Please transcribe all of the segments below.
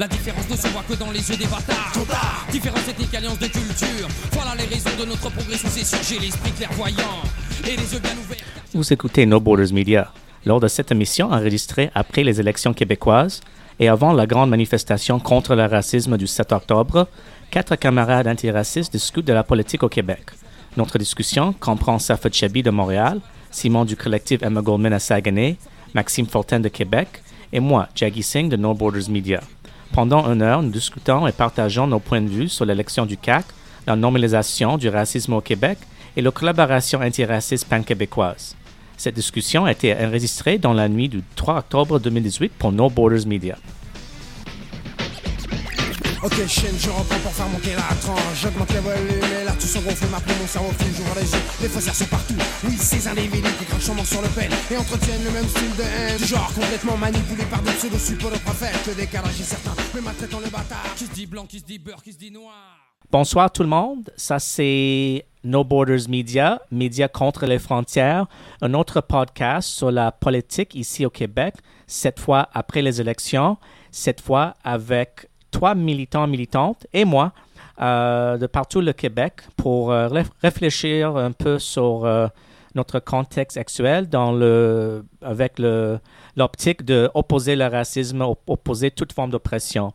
La différence ne se voit que dans les yeux des bâtards. Différence ethnique, alliance de culture. Voilà les raisons de notre progression, c'est sûr. J'ai l'esprit clairvoyant et les yeux bien ouverts. Vous écoutez No Borders Media. Lors de cette émission enregistrée après les élections québécoises et avant la grande manifestation contre le racisme du 7 octobre, quatre camarades antiracistes discutent de la politique au Québec. Notre discussion comprend Safa Chabi de Montréal, Simon du collectif Emma Goldman à Saguenay, Maxime Fortin de Québec et moi, Jaggy Singh de No Borders Media. Pendant une heure, nous discutons et partageons nos points de vue sur l'élection du CAC, la normalisation du racisme au Québec et la collaboration antiraciste pan-québécoise. Cette discussion a été enregistrée dans la nuit du 3 octobre 2018 pour No Borders Media. Ok chaîne, je reprends pour faire monter la tranche. J'augmente le volume et là tout s'engonfle m'appeler mon cerveau file J'ouvre les yeux, les faussaires sont partout. Oui ces individus qui crachent sûrement sur le pen Et entretiennent le même style de haine. Du genre complètement manipulé par des pseudo-suppos de prophètes Le décalage est certain, mais maltraitant le bâtard. Qui se dit blanc, qui se dit beurre, qui se dit noir. Bonsoir tout le monde, ça c'est No Borders Media, Média contre les frontières, un autre podcast sur la politique ici au Québec, cette fois après les élections, cette fois avec trois militants militantes et moi euh, de partout le Québec pour euh, réf- réfléchir un peu sur euh, notre contexte actuel dans le, avec l'optique de opposer le racisme, op- opposer toute forme d'oppression.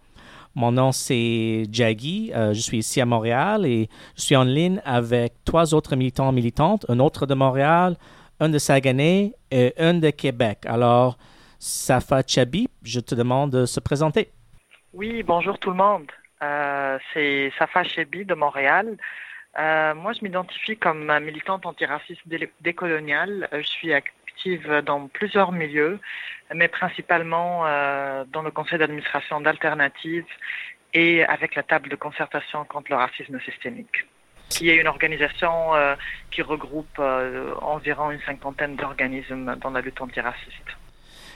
Mon nom, c'est Jaggy. Je suis ici à Montréal et je suis en ligne avec trois autres militants militantes, un autre de Montréal, un de Saguenay et un de Québec. Alors, Safa Chabi, je te demande de se présenter. Oui, bonjour tout le monde. Euh, c'est Safa Chebi de Montréal. Euh, moi, je m'identifie comme militante antiraciste dé- décoloniale. Euh, Je suis active dans plusieurs milieux, mais principalement dans le conseil d'administration d'Alternative et avec la table de concertation contre le racisme systémique, qui est une organisation qui regroupe environ une cinquantaine d'organismes dans la lutte antiraciste.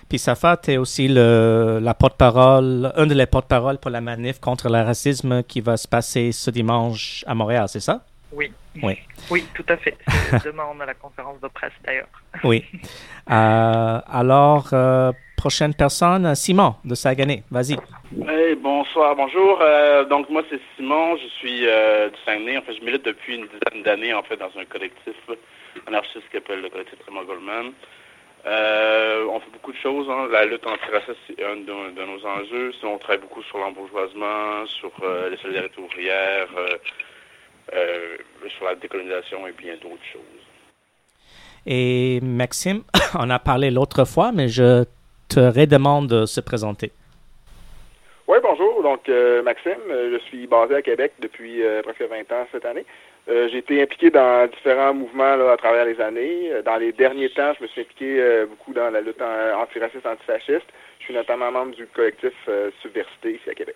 Puis Safa, tu es aussi le, la porte-parole, un de les porte-paroles pour la manif contre le racisme qui va se passer ce dimanche à Montréal, c'est ça? Oui. Oui. Oui, tout à fait. C'est Demain, on a la conférence de presse d'ailleurs. Oui. Euh, alors, euh, prochaine personne, Simon de Saguenay. Vas-y. Hey, bonsoir, bonjour. Euh, donc moi c'est Simon, je suis euh, du Saguenay. En fait, je milite depuis une dizaine d'années en fait dans un collectif anarchiste qui s'appelle le collectif Trema Goldman. Euh, on fait beaucoup de choses. Hein. La lutte antiraciste c'est un de, de nos enjeux. Sinon, on travaille beaucoup sur l'embourgeoisement, sur euh, les solidarités ouvrières, euh, euh, sur la décolonisation et bien d'autres choses. Et Maxime, on a parlé l'autre fois, mais je te redemande de se présenter. Oui, bonjour. Donc, euh, Maxime, je suis basé à Québec depuis euh, presque 20 ans cette année. Euh, j'ai été impliqué dans différents mouvements à travers les années. Euh, Dans les derniers temps, je me suis impliqué euh, beaucoup dans la lutte antiraciste, antifasciste. Je suis notamment membre du collectif Subversité ici à Québec.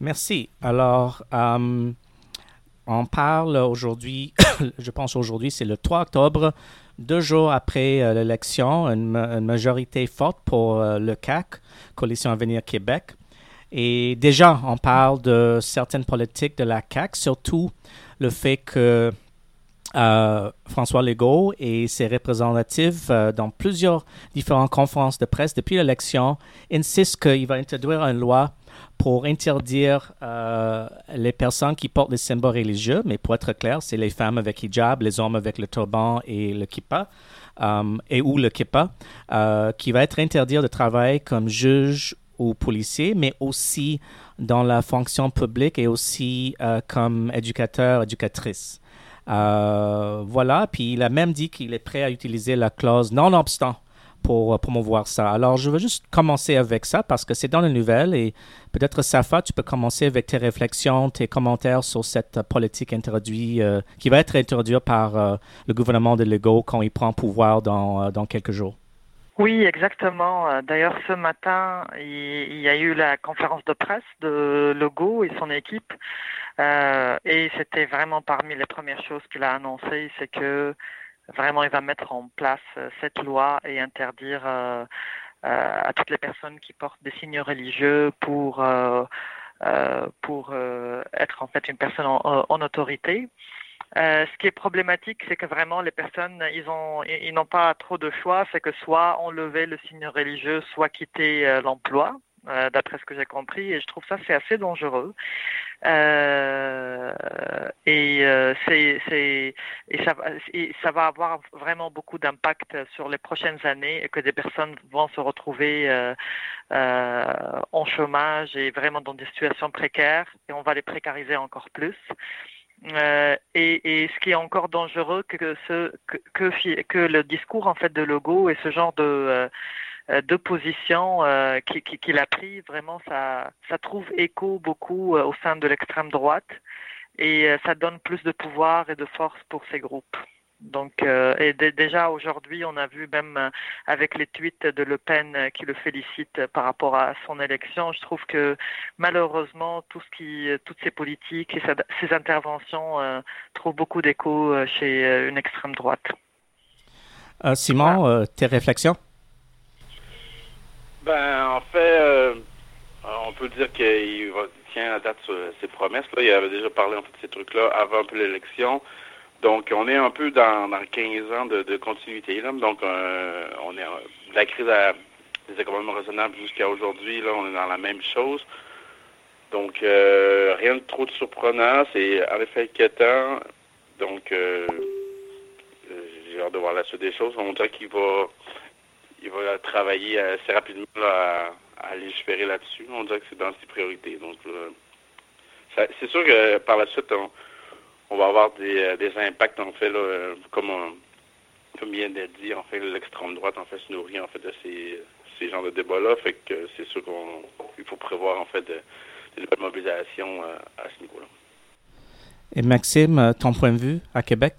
Merci. Alors, on parle aujourd'hui, je pense aujourd'hui, c'est le 3 octobre, deux jours après l'élection, une, une majorité forte pour le CAC, Coalition Avenir Québec. Et déjà, on parle de certaines politiques de la CAC, surtout le fait que euh, François Legault et ses représentatifs euh, dans plusieurs différentes conférences de presse depuis l'élection insistent qu'il va introduire une loi pour interdire euh, les personnes qui portent des symboles religieux, mais pour être clair, c'est les femmes avec hijab, les hommes avec le turban et le kippa, et ou le kippa, qui va être interdit de travailler comme juge ou policier, mais aussi dans la fonction publique et aussi euh, comme éducateur, éducatrice. Euh, voilà, puis il a même dit qu'il est prêt à utiliser la clause non-obstant pour euh, promouvoir ça. Alors, je veux juste commencer avec ça parce que c'est dans les nouvelles et peut-être Safa, tu peux commencer avec tes réflexions, tes commentaires sur cette politique introduite, qui va être introduite par le gouvernement de Legault quand il prend pouvoir dans, dans quelques jours. Oui, exactement. Euh, D'ailleurs, ce matin, il y a eu la conférence de presse de Legault et son équipe. Euh, et c'était vraiment parmi les premières choses qu'il a annoncées, c'est que vraiment il va mettre en place euh, cette loi et interdire euh, euh, à toutes les personnes qui portent des signes religieux pour pour être en fait une personne en, en autorité. Euh, ce qui est problématique, c'est que vraiment les personnes, ils ont, ils n'ont pas trop de choix. C'est que soit enlever le signe religieux, soit quitter euh, l'emploi. d'après ce que j'ai compris, et je trouve ça c'est assez dangereux. Euh, et euh, c'est, c'est, et ça, et ça va avoir vraiment beaucoup d'impact sur les prochaines années et que des personnes vont se retrouver euh, euh, en chômage et vraiment dans des situations précaires et on va les précariser encore plus. Euh, et, et, ce qui est encore dangereux que ce que, que, le discours en fait de logo et ce genre de euh, position euh, qu'il a pris, vraiment, ça, ça trouve écho beaucoup au sein de l'extrême droite et ça donne plus de pouvoir et de force pour ces groupes. Donc, et déjà aujourd'hui, on a vu même avec les tweets de Le Pen qui le félicite par rapport à son élection. Je trouve que malheureusement, tout ce qui, toutes ces politiques et ces interventions trouvent beaucoup d'écho chez une extrême droite. Simon, tes réflexions? Ben, en fait, euh, on peut dire qu'il tient à date ses promesses. Là. Il avait déjà parlé en fait de ces trucs-là avant l'élection. Donc, on est un peu dans, dans 15 ans de, continuité. Là. Donc, euh, on est de la crise à des économies raisonnables jusqu'à aujourd'hui. Là, on est dans la même chose. Donc, euh, rien de trop de surprenant. C'est en effet inquiétant. Donc, euh, j'ai hâte de voir la suite des choses. On dirait qu'il va il va travailler assez rapidement à, à, légiférer là-dessus. On dirait que c'est dans ses priorités. Donc, c'est sûr que par la suite, on, va avoir des, des, impacts, en fait, là, comme, comme bien dit, en fait, l'extrême droite, en fait, se nourrit, en fait, de ces, ces genres de débats-là. Fait que c'est sûr qu'il faut prévoir, en fait, de, de nouvelles mobilisations à, euh, à ce niveau-là. Et Maxime, ton point de vue à Québec?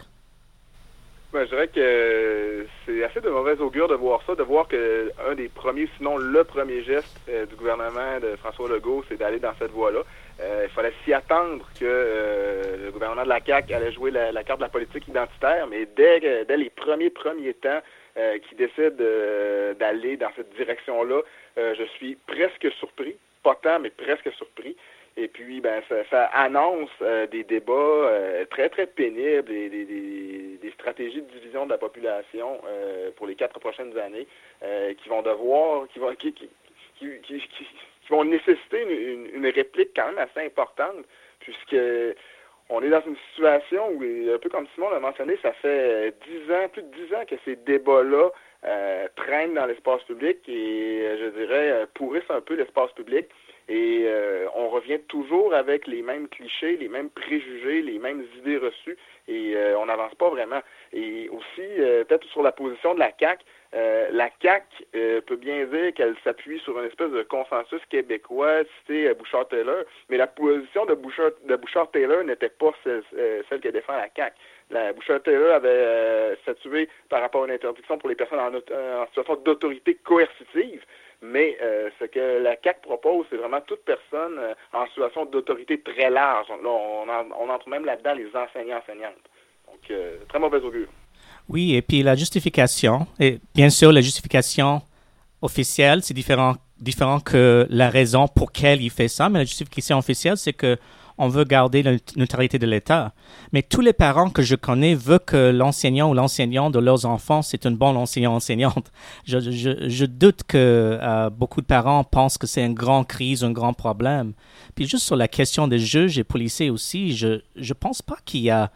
Ben, je dirais que c'est assez de mauvaise augure de voir ça, de voir que un des premiers, sinon le premier geste euh, du gouvernement de François Legault, c'est d'aller dans cette voie-là. Euh, il fallait s'y attendre que euh, le gouvernement de la CAQ allait jouer la, la, carte de la politique identitaire, mais dès, dès les premiers premiers temps euh, qui décide d'aller dans cette direction-là, je suis presque surpris, pas tant, mais presque surpris. Et puis, ben, ça, ça annonce euh, des débats euh, très, très pénibles et des, des, stratégies de division de la population euh, pour les quatre prochaines années qui vont devoir, qui vont, qui, qui, qui, qui vont nécessiter une, une, réplique quand même assez importante, puisque on est dans une situation où, un peu comme Simon l'a mentionné, ça fait dix ans, plus de dix ans que ces débats-là traînent dans l'espace public et, je dirais, pourrissent un peu l'espace public. Et euh, on revient toujours avec les mêmes clichés, les mêmes préjugés, les mêmes idées reçues, et euh, on n'avance pas vraiment. Et aussi, euh, peut-être sur la position de la CAC, euh, la CAC peut bien dire qu'elle s'appuie sur une espèce de consensus québécois cité Bouchard-Taylor, mais la position de Bouchard, de Bouchard-Taylor n'était pas celle, celle, que défend la CAC. La Bouchard-Taylor avait statué par rapport à une interdiction pour les personnes en, situation d'autorité coercitive. Mais euh, ce que la CAC propose, c'est vraiment toute personne euh, en situation d'autorité très large. Là, on, en, entre même là-dedans les enseignants enseignantes. Donc, euh, très mauvaise augure. Oui, et puis la justification, et bien sûr, la justification officielle, c'est différent, différent que la raison pour laquelle il fait ça, mais la justification officielle, c'est que on veut garder la neutralité de l'État. Mais tous les parents que je connais veulent que l'enseignant ou l'enseignant de leurs enfants, c'est une bonne enseignant-enseignante. Je, je, je, doute que euh, beaucoup de parents pensent que c'est une grande crise, un grand problème. Puis juste sur la question des juges et policiers aussi, je ne pense pas qu'il y a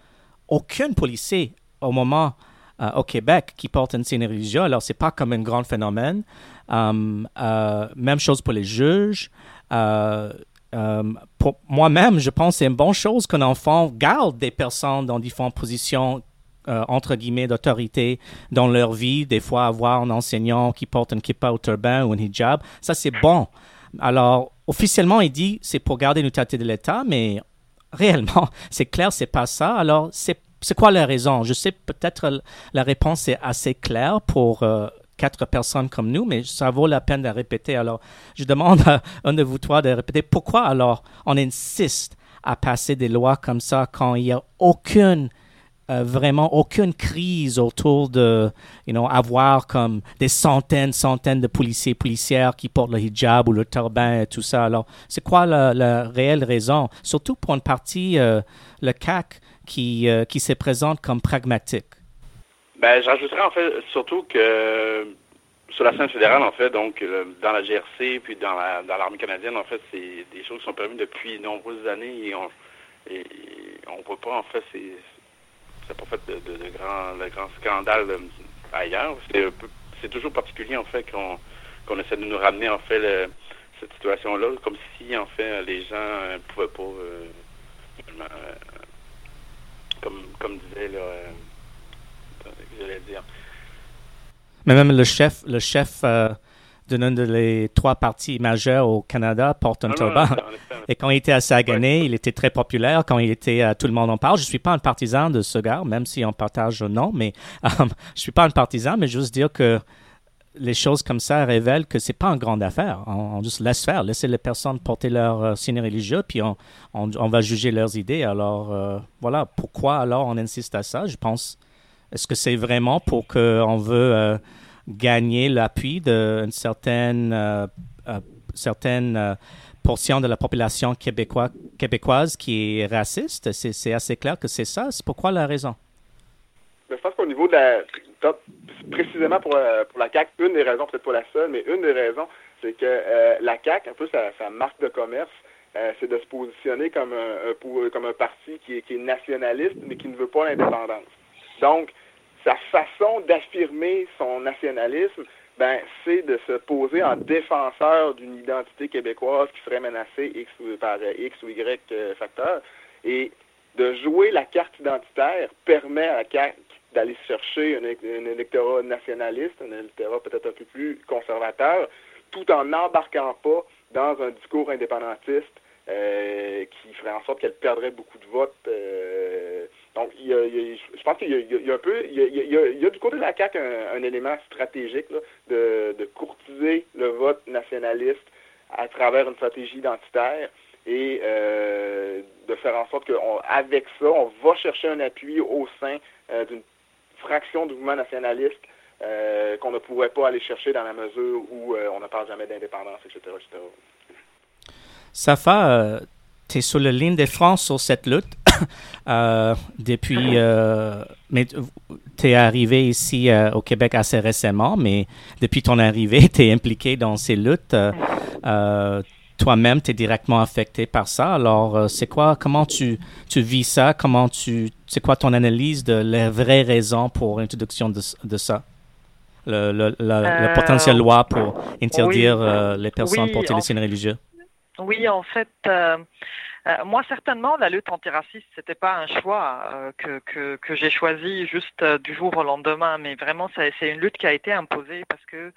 aucun policier au moment euh, au Québec qui porte une religieux. Alors, c'est pas comme un grand phénomène. Um, euh, même chose pour les juges. Euh, euh, pour moi-même, je pense que c'est une bonne chose qu'un enfant garde des personnes dans différentes positions euh, entre guillemets d'autorité dans leur vie. Des fois, avoir un enseignant qui porte un kippa ou turban ou un hijab, ça c'est bon. Alors, officiellement, il dit c'est pour garder l'unité de l'État, mais réellement, c'est clair, c'est pas ça. Alors, c'est c'est quoi la raison? Je sais peut-être la réponse est assez claire pour euh, quatre personnes comme nous, mais ça vaut la peine de répéter. Alors, je demande à un de vous trois de répéter pourquoi alors on insiste à passer des lois comme ça quand il n'y a aucune euh, vraiment aucune crise autour de avoir comme des centaines, centaines de policiers, policières qui portent le hijab ou le turban et tout ça? Alors, c'est quoi la, la, réelle raison? Surtout pour une partie, euh, le CAC, qui, euh, qui se présente comme pragmatique? Ben, j'ajouterais en fait surtout que sur la scène fédérale, en fait, donc dans la GRC, puis dans la dans l'armée canadienne, en fait, c'est des choses qui sont permises depuis de nombreuses années et on et on voit pas, en fait, c'est c'est pas fait de, de, de grands scandales ailleurs. C'est c'est toujours particulier, en fait, qu'on qu'on essaie de nous ramener, en fait, cette situation-là, comme si, en fait, les gens ne pouvaient pas, comme, comme disait, là, j'allais dire, mais même le chef, le chef euh, d'une des trois parties majeures au Canada porte un turban. Et quand il était à Saguenay, il était très populaire. Quand il était à Tout le monde en parle, je suis pas un partisan de ce gars, même si on partage non, mais euh, je suis pas un partisan, mais juste dire que les choses comme ça révèlent que c'est pas une grande affaire. On, juste laisse faire, laisser les personnes porter leur euh, signe religieux, puis on, on, va juger leurs idées. Alors euh, voilà, pourquoi alors on insiste à ça? Je pense est-ce que c'est vraiment pour qu'on veut euh, gagner l'appui d'une certaine, certaine portion de la population québécoise, qui est raciste? C'est assez clair que c'est ça. C'est pourquoi la raison? Ben, je pense qu'au niveau de la. Précisément pour, pour la CAQ, une des raisons, peut-être pas la seule, mais une des raisons, c'est que la CAQ, un peu sa, marque de commerce, c'est de se positionner comme un, un parti qui est, nationaliste, mais qui ne veut pas l'indépendance. Donc, sa façon d'affirmer son nationalisme, ben, c'est de se poser en défenseur d'une identité québécoise qui serait menacée X par X ou Y euh, facteur. Et de jouer la carte identitaire permet à la CAQ d'aller chercher un, électorat nationaliste, un électorat peut-être un peu plus conservateur, tout en n'embarquant pas dans un discours indépendantiste euh, qui ferait en sorte qu'elle perdrait beaucoup de votes. Euh, donc, y a, je pense qu'il y, a un peu, il y a, du côté de la CAQ un, élément stratégique de, de, courtiser le vote nationaliste à travers une stratégie identitaire et euh, de faire en sorte qu'avec ça, on va chercher un appui au sein d'une fraction du mouvement nationaliste euh, qu'on ne pourrait pas aller chercher dans la mesure où on ne parle jamais d'indépendance, etc., etc. Safa, tu es sur la ligne de France sur cette lutte. Euh, depuis, euh, mais tu es arrivé ici euh, au Québec assez récemment, mais depuis ton arrivée, tu es impliqué dans ces luttes. Toi-même, tu es directement affecté par ça. Alors, c'est quoi, comment tu, tu vis ça? Comment tu, c'est quoi ton analyse de la vraie raison pour l'introduction de, de ça? Le, le, la, potentielle loi pour interdire les personnes pour porter les signes religieux? Oui, en fait, euh, moi, certainement, la lutte antiraciste, c'était pas un choix euh, que, que, que j'ai choisi juste euh, du jour au lendemain, mais vraiment, c'est une lutte qui a été imposée parce que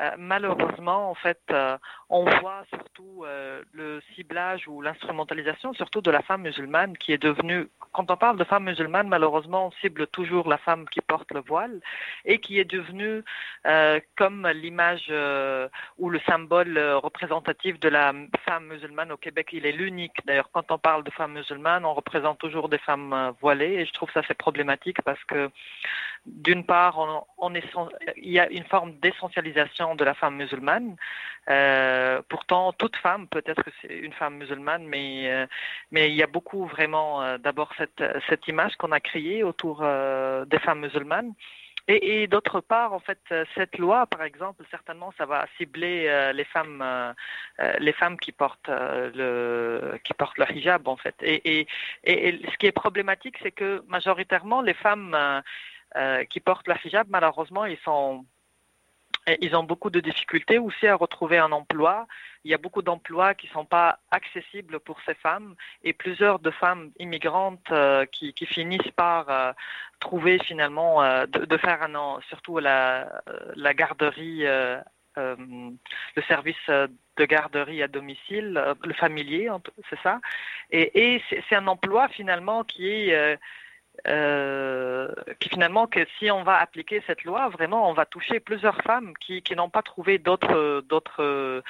euh, malheureusement, en fait, euh, on voit surtout euh, le ciblage ou l'instrumentalisation, surtout de la femme musulmane, qui est devenue, quand on parle de femme musulmane, malheureusement, on cible toujours la femme qui porte le voile et qui est devenue comme l'image ou le symbole représentatif de la femme musulmane au Québec. Il est l'unique. D'ailleurs, quand on parle de femme musulmane, on représente toujours des femmes voilées et je trouve ça c'est problématique parce que d'une part, il y a une forme d'essentialisation de la femme musulmane. Euh, pourtant, toute femme peut être une femme musulmane, mais, euh, il y a beaucoup vraiment euh, d'abord cette, image qu'on a créée autour des femmes musulmanes. Et, d'autre part, en fait, cette loi, par exemple, certainement, ça va cibler les femmes, les femmes qui portent le, qui portent le hijab, en fait. Et, ce qui est problématique, c'est que majoritairement, les femmes qui portent la hijab, malheureusement, ils sont ils ont beaucoup de difficultés aussi à retrouver un emploi. Il y a beaucoup d'emplois qui ne sont pas accessibles pour ces femmes et plusieurs de femmes immigrantes euh, qui, finissent par euh, trouver finalement de, de, faire un an, surtout la, la garderie, le service de garderie à domicile, le familier, c'est ça. Et c'est un emploi finalement qui est euh, qui finalement que si on va appliquer cette loi, vraiment, on va toucher plusieurs femmes qui, n'ont pas trouvé d'autres d'autres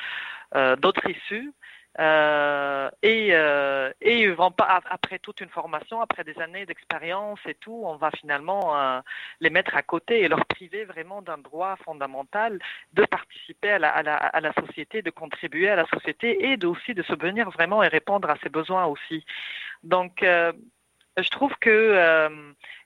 euh, d'autres issues. Euh, et, euh, vont pas après toute une formation, après des années d'expérience et tout, on va finalement euh, les mettre à côté et leur priver vraiment d'un droit fondamental de participer à la, à, la, à la, société, de contribuer à la société et aussi de se venir vraiment et répondre à ses besoins aussi. Donc je trouve que euh,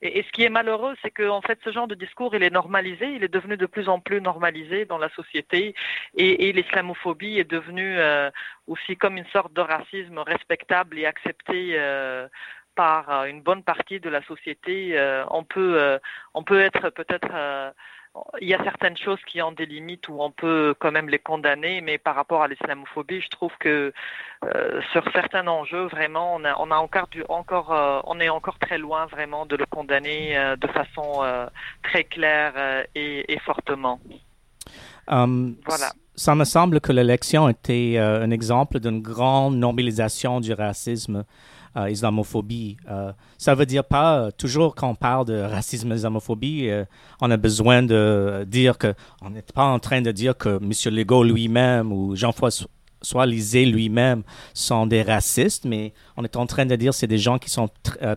et, ce qui est malheureux, c'est que en fait ce genre de discours il est normalisé, il est devenu de plus en plus normalisé dans la société et, et l'islamophobie est devenue euh, aussi comme une sorte de racisme respectable et accepté euh, par une bonne partie de la société. on peut on peut être peut-être il y a certaines choses qui ont des limites où on peut quand même les condamner, mais par rapport à l'islamophobie, je trouve que euh, sur certains enjeux, vraiment, on, a, on a encore, du, encore euh, on est encore très loin vraiment de le condamner euh, de façon très claire et, et, fortement. Um, voilà. Ça me semble que l'élection était un exemple d'une grande normalisation du racisme euh, islamophobie. Euh, ça veut dire pas euh, toujours quand on parle de racisme islamophobie, on a besoin de dire que on n'est pas en train de dire que M. Legault lui-même ou Jean-François Lisée lui-même sont des racistes, mais on est en train de dire que c'est des gens qui sont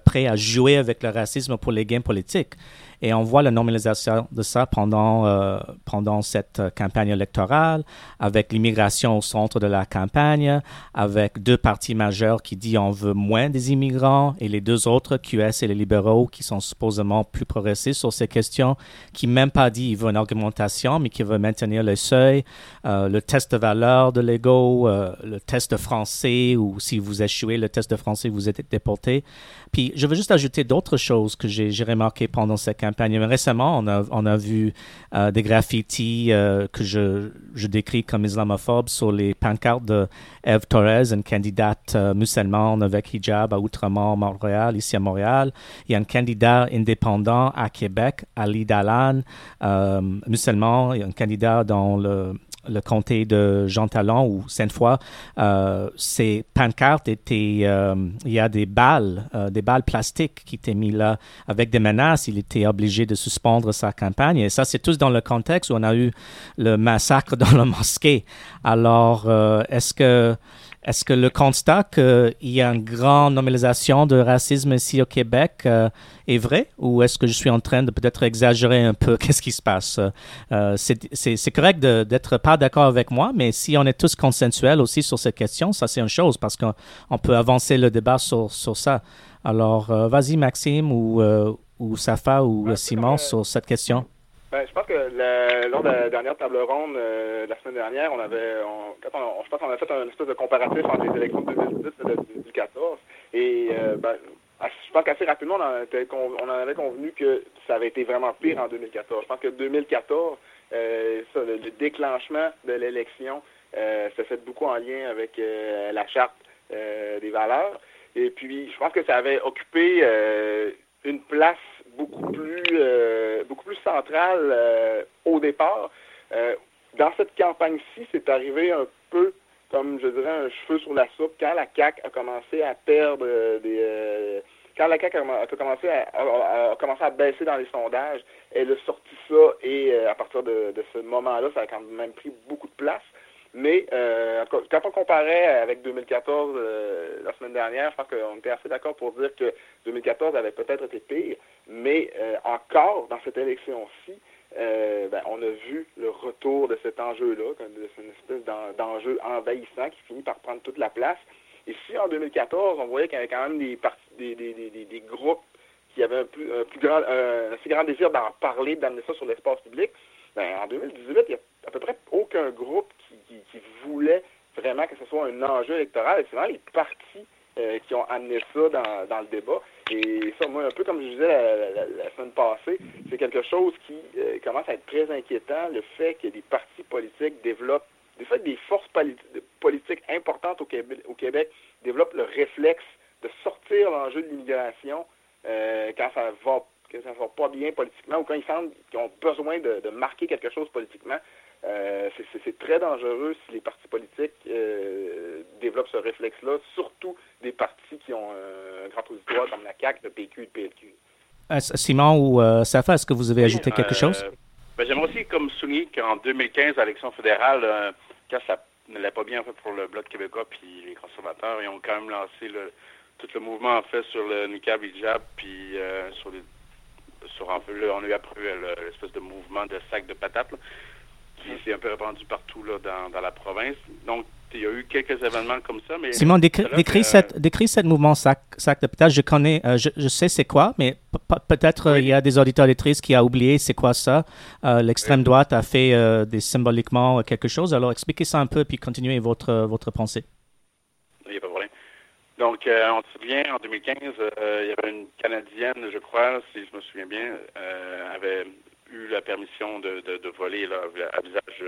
prêts à jouer avec le racisme pour les gains politiques. Et on voit la normalisation de ça pendant, euh, pendant cette euh, campagne électorale, avec l'immigration au centre de la campagne, avec deux partis majeurs qui disent on veut moins des immigrants et les deux autres, QS et les libéraux, qui sont supposément plus progressistes sur ces questions, qui même pas dit qu'ils veulent une augmentation, mais qui veulent maintenir le seuil, euh, le test de valeur de l'ego, euh, le test de français, ou si vous échouez le test de français, vous êtes déporté. Puis je veux juste ajouter d'autres choses que j'ai remarquées pendant cette campagne Récemment, on a, on a vu euh, des graffitis euh, que je, je, décris comme islamophobes sur les pancartes de Eve Torres, une candidate euh, musulmane avec hijab à Outremont, Montréal, ici à Montréal. Il y a un candidat indépendant à Québec, Ali Dalan, musulman, il y a un candidat dans le le comté de Jean Talon ou Sainte-Foy, euh, ces pancartes étaient, euh, il y a des balles, euh, des balles plastiques qui étaient mises là avec des menaces. Il était obligé de suspendre sa campagne. Et ça, c'est tous dans le contexte où on a eu le massacre dans la mosquée. Alors, est-ce que est-ce que le constat qu'il y a une grande normalisation de racisme ici au Québec euh, est vrai? Ou est-ce que je suis en train de peut-être exagérer un peu? Qu'est-ce qui se passe? Euh, c'est correct d'être pas d'accord avec moi, mais si on est tous consensuels aussi sur cette question, ça c'est une chose parce qu'on peut avancer le débat sur, sur ça. Alors, euh, vas-y Maxime ou, ou Safa ou Simon sur cette question. Ben, je pense que lors de la dernière table ronde euh, la semaine dernière, on avait, on, je pense qu'on a fait un espèce de comparatif entre les élections de 2010 et de 2014. Et euh, ben, je pense qu'assez rapidement, on en, on avait convenu que ça avait été vraiment pire en 2014. Je pense que 2014, euh, ça, le, déclenchement de l'élection, euh, ça fait beaucoup en lien avec euh, la charte des valeurs. Et puis, je pense que ça avait occupé une place beaucoup plus euh, beaucoup plus centrale euh, au départ. Euh, dans cette campagne-ci, c'est arrivé un peu comme je dirais un cheveu sur la soupe quand la CAC a commencé à perdre des quand la CAQ a, commencé à, commencé à baisser dans les sondages, elle a sorti ça et à partir de ce moment-là, ça a quand même pris beaucoup de place. Mais euh, quand on comparait avec 2014 euh, la semaine dernière, je pense qu'on était assez d'accord pour dire que 2014 avait peut-être été pire, mais euh, encore dans cette élection-ci, euh, ben, on a vu le retour de cet enjeu-là, une espèce d'enjeu envahissant qui finit par prendre toute la place. Et si en 2014, on voyait qu'il y avait quand même des, des groupes qui avaient un plus, un plus grand, un assez grand désir d'en parler, d'amener ça sur l'espace public, ben, en 2018, il y a à peu près aucun groupe qui, voulait vraiment que ce soit un enjeu électoral. C'est vraiment les partis euh, qui ont amené ça dans, le débat. Et ça, moi, un peu comme je disais la, semaine passée, c'est quelque chose qui euh, commence à être très inquiétant, le fait que des partis politiques développent, des fait, des forces politiques importantes au Québec, développent le réflexe de sortir l'enjeu de l'immigration euh, quand ça que ne va pas bien politiquement ou quand ils sentent qu'ils ont besoin de marquer quelque chose politiquement. Euh, c'est très dangereux si les partis politiques euh, développent ce réflexe-là, surtout des partis qui ont un grand auditoire comme la CAQ, le PQ et le PLQ. Euh, Simon ou Safa, est-ce que vous avez ajouté quelque chose? Ben, J'aimerais aussi comme souligner qu'en 2015, à l'élection fédérale, quand ça n'allait pas bien en fait, pour le Bloc québécois puis les conservateurs, ils ont quand même lancé le, tout le mouvement en fait sur le niqab hijab puis sur les sur un peu on a eu après l'espèce de mouvement de sac de patates qui s'est un peu répandu partout là, dans, dans la province. Donc, il y a eu quelques événements comme ça. Mais Simon, décris, décris, cette, décris cette mouvement sac, sac de pétage. Je connais, euh, je, je, sais c'est quoi, mais peut-être il y a des auditeurs auditrices qui a oublié c'est quoi ça. Euh, l'extrême droite a fait euh, des, symboliquement quelque chose. Alors expliquez ça un peu puis continuez votre, votre pensée. Il n'y a pas de problème. Donc, on se souvient, en 2015, il y avait une Canadienne, je crois, si je me souviens bien, avait eu la permission de, de, voler là, à visage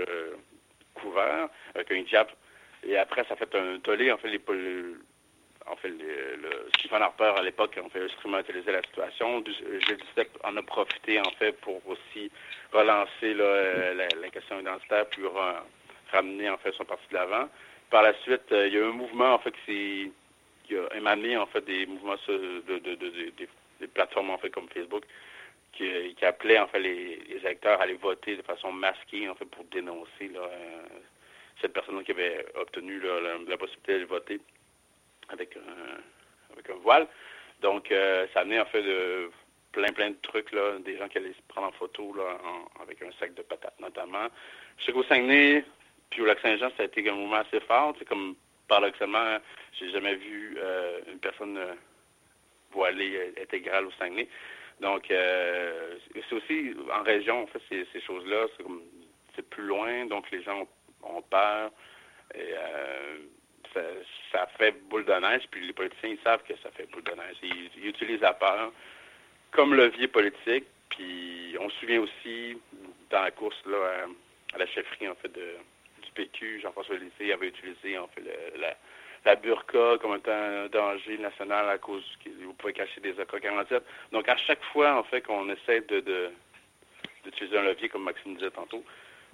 couvert avec un diable et après, ça a fait un tollé. En fait, les, en fait, le Stephen Harper, à l'époque, en fait, instrumentalisé la situation. G 17 en a profité, en fait, pour aussi relancer la, la, question identitaire, puis ramener, en fait, son parti de l'avant. Par la suite, euh, il y a eu un mouvement, en fait, qui, a émané, en fait, des mouvements de, de, de, des plateformes, en fait, comme Facebook, qui, appelait, en fait, les, les, acteurs à aller voter de façon masquée, en fait, pour dénoncer euh, cette personne qui avait obtenu la, possibilité de voter avec un, avec un voile. Donc, euh, ça amenait en fait de plein, plein de trucs, là, des gens qui allaient se prendre en photo là, avec un sac de patates notamment. Je sais qu'au Saguenay, puis au Lac-Saint-Jean, ça a été un mouvement assez fort. C'est comme, paradoxalement, j'ai jamais vu euh, une personne voilée intégrale au Saguenay. Donc, c'est aussi en région, en fait, ces, ces choses-là, c'est plus loin, donc les gens ont peur. Et euh, ça, fait boule de neige, puis les politiciens, ils savent que ça fait boule de neige. Ils, utilisent la peur comme levier politique. Puis on se souvient aussi, dans la course là, à, la chefferie en fait de, du PQ, Jean-François Lisée avait utilisé en fait la, la burqa comme un danger national à cause qu'il pouvait cacher des AK-47. Donc à chaque fois en fait qu'on essaie de d'utiliser un levier comme Maxime disait tantôt,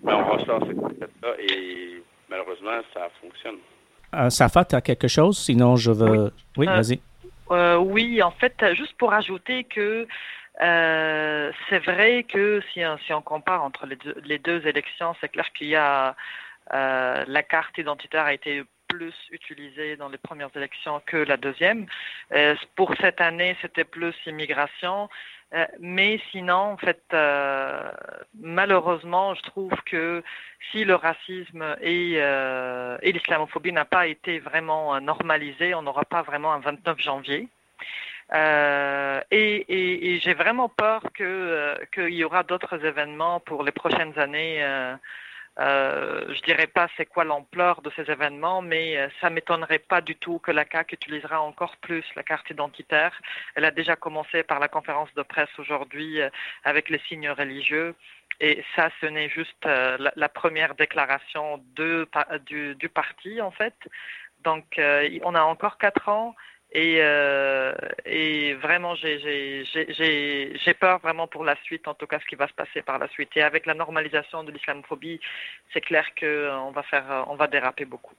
ben, on ressort cette et malheureusement, ça fonctionne. Euh, Safa, tu as quelque chose? Sinon, je veux. Oui, euh, vas-y. Euh, oui, en fait, juste pour ajouter que euh, c'est vrai que si, si, on compare entre les deux, les deux élections, c'est clair qu'il y a euh, la carte identitaire a été plus utilisée dans les premières élections que la deuxième. Euh, pour cette année, c'était plus immigration. Euh, mais sinon, en fait, euh, malheureusement, je trouve que si le racisme et, l'islamophobie n'a pas été vraiment normalisé, on n'aura pas vraiment un 29 janvier. Et, j'ai vraiment peur que qu'il y aura d'autres événements pour les prochaines années je dirais pas c'est quoi l'ampleur de ces événements, mais euh, ça m'étonnerait pas du tout que la CAQ utilisera encore plus la carte identitaire. Elle a déjà commencé par la conférence de presse aujourd'hui euh, avec les signes religieux. Et ça, ce n'est juste euh, la, première déclaration du, parti, en fait. Donc, on a encore quatre ans. Et, euh, et vraiment, j'ai peur vraiment pour la suite, en tout cas ce qui va se passer par la suite. Et avec la normalisation de l'islamophobie, c'est clair qu'on euh, va faire, euh, on va déraper beaucoup.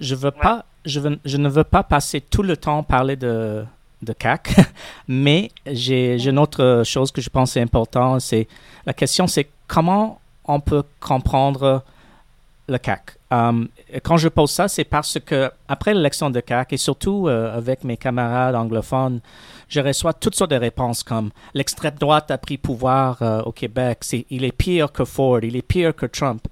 Je veux ouais. pas, je, veux, je ne veux pas passer tout le temps parler de, de CAC, mais j'ai une autre chose que je pense est importante. C'est la question, c'est comment on peut comprendre le CAC? Um, quand je pose ça, c'est parce que après l'élection de CAC et surtout euh, avec mes camarades anglophones, je reçois toutes sortes de réponses comme l'extrême droite a pris pouvoir euh, au Québec, il est pire que Ford, il est pire que Trump.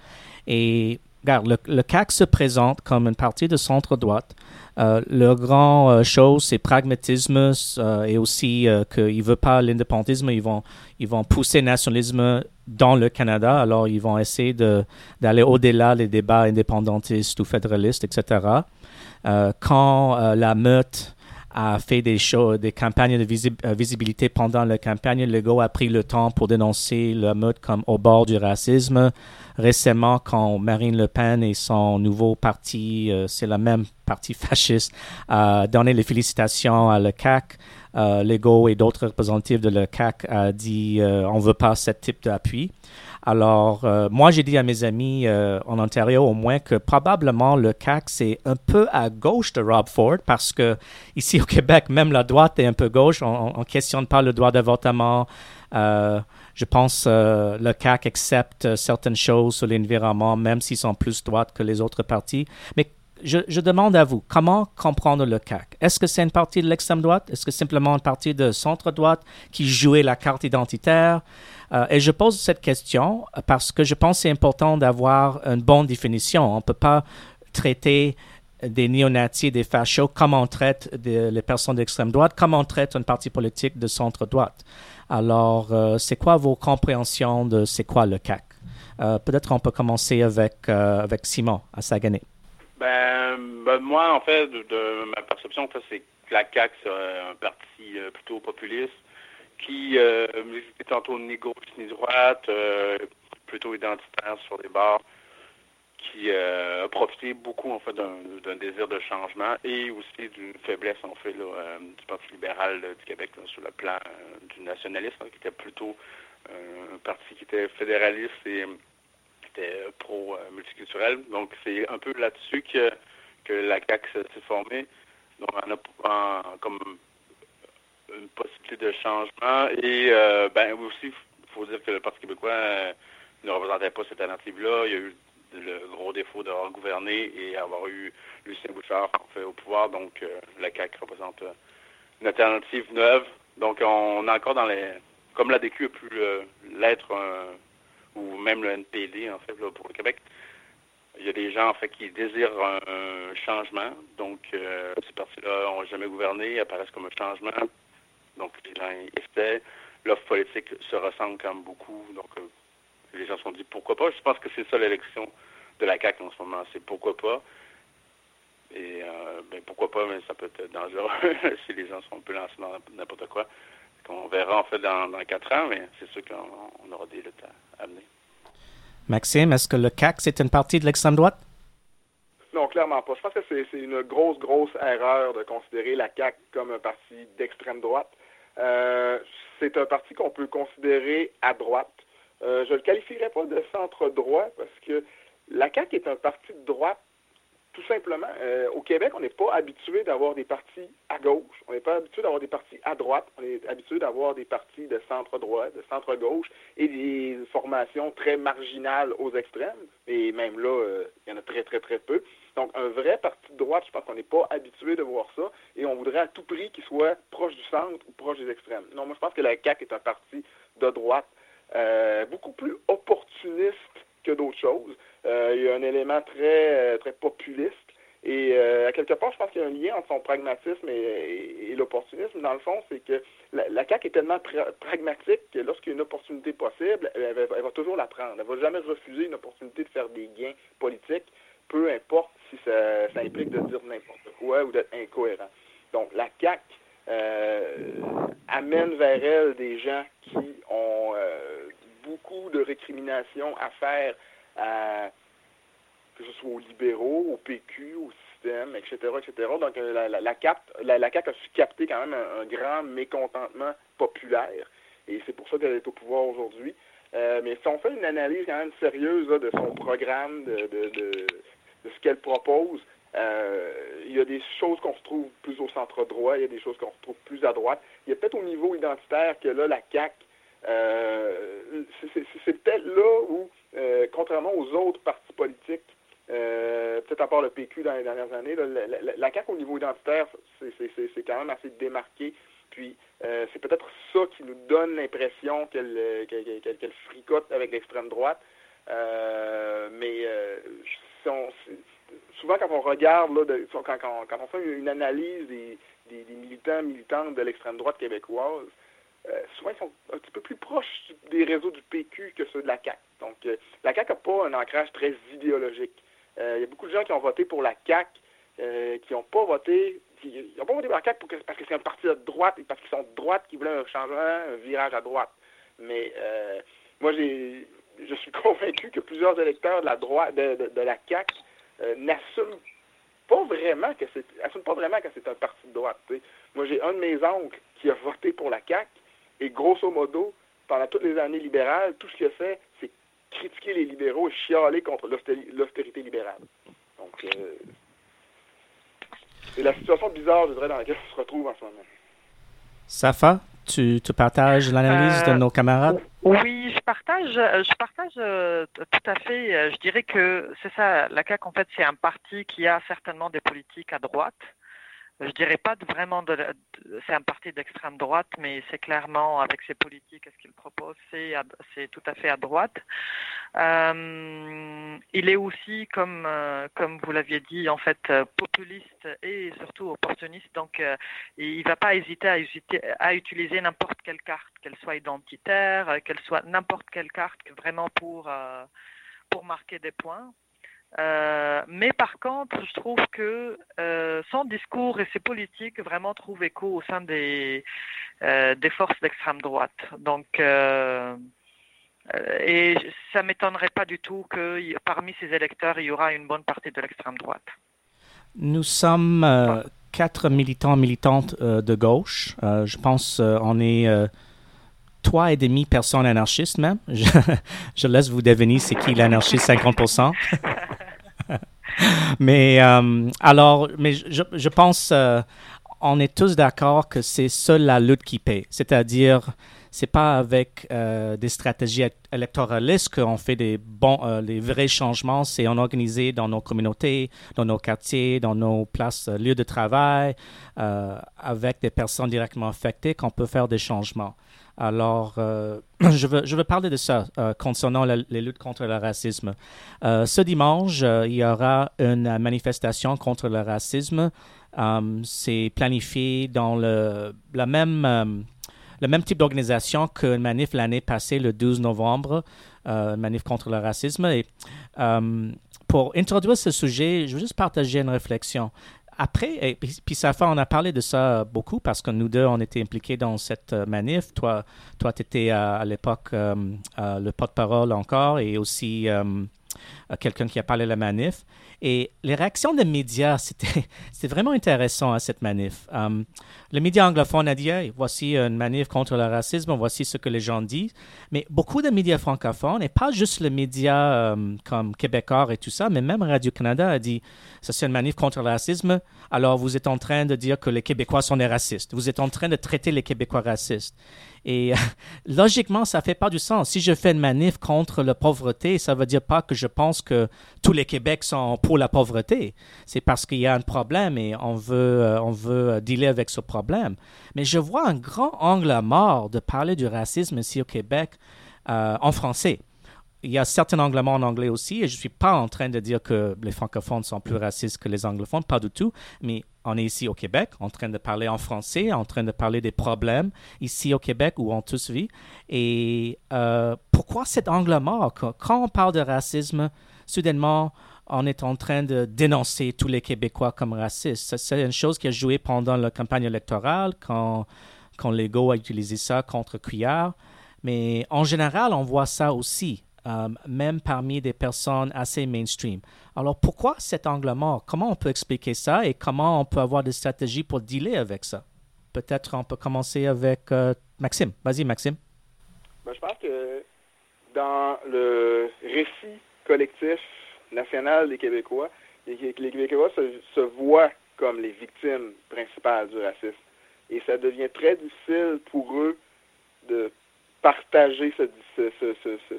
Et regarde, le, le CAC se présente comme une partie de centre-droite. Euh, le grand euh, chose, c'est pragmatisme euh, et aussi euh, qu'ils ne veulent pas l'indépendantisme. Ils vont, ils vont pousser le nationalisme dans le Canada. Alors, ils vont essayer d'aller au-delà des débats indépendantistes ou fédéralistes, etc. Euh, quand la meute a fait des shows, des campagnes de visib visibilité pendant la campagne, Legault a pris le temps pour dénoncer la meute comme au bord du racisme récemment quand Marine Le Pen et son nouveau parti, euh, c'est le même parti fasciste, a donné les félicitations à le CAC. Euh, Lego et d'autres représentatifs de le CAC a dit euh, on veut pas ce type d'appui. Alors, euh, moi, j'ai dit à mes amis euh, en Ontario au moins que probablement le CAC, c'est un peu à gauche de Rob Ford parce que ici au Québec, même la droite est un peu gauche. On ne questionne pas le droit d'avortement. Euh, je pense euh, le CAC accepte certaines choses sur l'environnement, même s'ils sont plus droites que les autres partis. Mais je, je, demande à vous, comment comprendre le CAC Est-ce que c'est une partie de l'extrême droite? Est-ce que c'est simplement une partie de centre-droite qui jouait la carte identitaire? Euh, Et je pose cette question parce que je pense que c'est important d'avoir une bonne définition. On ne peut pas traiter des néonazis, des fachos, comme on traite les personnes d'extrême droite, comme on traite une parti politique de centre-droite. Alors, euh, c'est quoi vos compréhensions de c'est quoi le CAC? Euh, peut-être on peut commencer avec, avec Simon à Saguenay. Ben, ben, moi, en fait, ma perception, c'est que la CAC, c'est un parti plutôt populiste qui euh, tantôt ni gauche ni droite, plutôt identitaire sur les bords qui euh, a profité beaucoup en fait d'un désir de changement et aussi d'une faiblesse en fait euh, du Parti libéral du Québec sur le plan euh, du nationalisme, qui était plutôt un parti qui était fédéraliste et qui était pro-multiculturel. Donc c'est un peu là-dessus que, que la CAQ s'est formée. Donc on a comme une possibilité de changement et ben aussi il faut dire que le Parti québécois ne représentait pas cette alternative-là. Il y a eu le gros défaut d'avoir gouverné et avoir eu Lucien Bouchard au pouvoir. Donc, euh, la CAQ représente euh, une alternative neuve. Donc, on est encore dans les... Comme la DQ a pu euh, l'être, ou même le NPD, en fait, pour le Québec, il y a des gens, en fait, qui désirent un, changement. Donc, ces partis-là n'ont jamais gouverné, apparaissent comme un changement. Donc, les gens essaient. L'offre politique se ressemble quand même beaucoup. Donc, les gens se sont dit pourquoi pas? Je pense que c'est ça l'élection de la CAQ en ce moment, c'est pourquoi pas? Et euh, ben, pourquoi pas, mais ça peut être dangereux si les gens sont un peu lancés dans n'importe quoi. On verra en fait dans, quatre ans, mais c'est sûr qu'on aura des luttes à, amener. Maxime, est-ce que le CAC, c'est une partie de l'extrême droite? Non, clairement pas. Je pense que c'est une grosse, grosse erreur de considérer la CAC comme un parti d'extrême droite. Euh, c'est un parti qu'on peut considérer à droite. Euh, je ne le qualifierais pas de centre droit parce que la CAQ est un parti de droite, tout simplement. Euh, au Québec, on n'est pas habitué d'avoir des partis à gauche, on n'est pas habitué d'avoir des partis à droite, on est habitué d'avoir des partis de centre droit, de centre gauche et des formations très marginales aux extrêmes. Et même là, il y en a très, très, très peu. Donc, un vrai parti de droite, je pense qu'on n'est pas habitué de voir ça et on voudrait à tout prix qu'il soit proche du centre ou proche des extrêmes. Non, moi, je pense que la CAQ est un parti de droite euh, beaucoup plus opportuniste que d'autres choses. Euh, il y a un élément très, euh, très populiste. Et à quelque part, je pense qu'il y a un lien entre son pragmatisme et, l'opportunisme. Dans le fond, c'est que la, CAQ est tellement pragmatique que lorsqu'il y a une opportunité possible, elle, va toujours la prendre. Elle ne va jamais refuser une opportunité de faire des gains politiques, peu importe ça, ça implique de dire n'importe quoi ou d'être incohérent. Donc, la CAQ amène vers elle des gens qui ont beaucoup de récriminations à faire à, que ce soit aux libéraux, au PQ, au système, etc., etc. Donc, euh, la, la, la, CAQ a su capter quand même un, grand mécontentement populaire. Et c'est pour ça qu'elle est au pouvoir aujourd'hui. Euh, mais si on fait une analyse quand même sérieuse de son programme, de, de, de, ce qu'elle propose, euh, il y a des choses qu'on retrouve plus au centre droit, il y a des choses qu'on retrouve plus à droite. Il y a peut-être au niveau identitaire que là, la CAQ euh, c'est peut-être là où, euh, contrairement aux autres partis politiques, euh, peut-être à part le PQ dans les dernières années, la, CAQ au niveau identitaire, c'est quand même assez démarqué. Puis c'est peut-être ça qui nous donne l'impression qu'elle fricote avec l'extrême droite. mais souvent quand on regarde, quand, on fait une analyse des, des militants militantes de l'extrême droite québécoise, euh, souvent ils sont un petit peu plus proches des réseaux du PQ que ceux de la CAQ. Donc, euh, la CAQ n'a pas un ancrage très idéologique. Euh, il y a beaucoup de gens qui ont voté pour la CAQ, qui n'ont pas voté qui n'ont pas voté pour la CAQ parce que c'est un parti de droite et parce qu'ils sont de droite qui voulaient un changement, un virage à droite. Mais moi, j'ai, je suis convaincu que plusieurs électeurs de la droite, de, la CAQ n'assument pas vraiment que c'est, pas vraiment que c'est un parti de droite. Moi, j'ai un de mes oncles qui a voté pour la CAQ et grosso modo, pendant toutes les années libérales, tout ce qu'il a fait, c'est critiquer les libéraux et chialer contre l'austérité libérale. Donc, euh, c'est la situation bizarre, je dirais, dans laquelle on se retrouve en ce moment. Safa, tu, tu partages l'analyse de euh, nos camarades? Oui, partage, je partage euh, tout à fait. Je dirais que c'est ça, la CAQ, en fait, c'est un parti qui a certainement des politiques à droite, je dirais pas vraiment de, c'est un parti d'extrême droite, mais c'est clairement avec ses politiques, ce qu'il propose, c'est tout à fait à droite. Euh, il est aussi comme euh, comme vous l'aviez dit en fait populiste et surtout opportuniste, donc euh, il va pas hésiter à, à utiliser n'importe quelle carte, qu'elle soit identitaire, qu'elle soit n'importe quelle carte, vraiment pour pour marquer des points. Euh, mais par contre, je trouve que euh, son discours et ses politiques vraiment trouvent écho au sein des, euh, des forces d'extrême droite. Donc, et ça m'étonnerait pas du tout que parmi ses électeurs, il y aura une bonne partie de l'extrême droite. Nous sommes quatre militants militantes de gauche. je pense on est trois et demi personnes anarchistes même. Je, je laisse vous deviner c'est qui l'anarchiste 50%. mais euh, alors, mais je, je pense, euh, on est tous d'accord que c'est seule la lutte qui paie. C'est-à-dire, c'est pas avec euh, des stratégies électoralistes qu'on fait des bons, les vrais changements. C'est en organisé dans nos communautés, dans nos quartiers, dans nos places, lieux de travail, avec des personnes directement affectées qu'on peut faire des changements. Alors, euh, je, veux, parler de ça euh, concernant les luttes contre le racisme. Euh, ce dimanche, il y aura une manifestation contre le racisme. C'est planifié dans le, même, type d'organisation qu'une manif l'année passée, le 12 novembre, manif contre le racisme. Et pour introduire ce sujet, je veux juste partager une réflexion après, et puis, ça fait, on a parlé de ça beaucoup parce que nous deux, on était impliqués dans cette euh, manif. Toi, toi, étais à, l'époque euh, le porte-parole encore et aussi euh, quelqu'un qui a parlé de la manif. Et les réactions des médias, c'était, vraiment intéressant à cette manif. Um, le média anglophone a dit voici une manif contre le racisme, voici ce que les gens disent. Mais beaucoup de médias francophones, et pas juste les médias um, comme Québécois et tout ça, mais même Radio-Canada a dit ça c'est une manif contre le racisme, alors vous êtes en train de dire que les Québécois sont des racistes. Vous êtes en train de traiter les Québécois racistes. Et logiquement, ça fait pas du sens. Si je fais une manif contre la pauvreté, ça veut dire pas que je pense que tous les Québec sont pour la pauvreté. C'est parce qu'il y a un problème et on veut, euh, on veut dealer avec ce problème. Mais je vois un grand angle mort de parler du racisme ici au Québec euh, en français il y a certains anglais en anglais aussi, et je ne suis pas en train de dire que les francophones sont plus racistes que les anglophones, pas du tout, mais on est ici au Québec, en train de parler en français, en train de parler des problèmes ici au Québec où on tous vit. Et euh, pourquoi cet angle mort? Quand on parle de racisme, soudainement, on est en train de dénoncer tous les Québécois comme racistes. C'est une chose qui a joué pendant la campagne électorale, quand, quand Legault a utilisé ça contre Couillard. Mais en général, on voit ça aussi euh, même parmi des personnes assez mainstream. Alors pourquoi cet angle mort? Comment on peut expliquer ça et comment on peut avoir des stratégies pour dealer avec ça? Peut-être on peut commencer avec euh, Maxime. Vas-y, Maxime. Ben, je pense que dans le récit collectif national des Québécois, les, Québécois se, se, voient comme les victimes principales du racisme. Et ça devient très difficile pour eux de partager ce,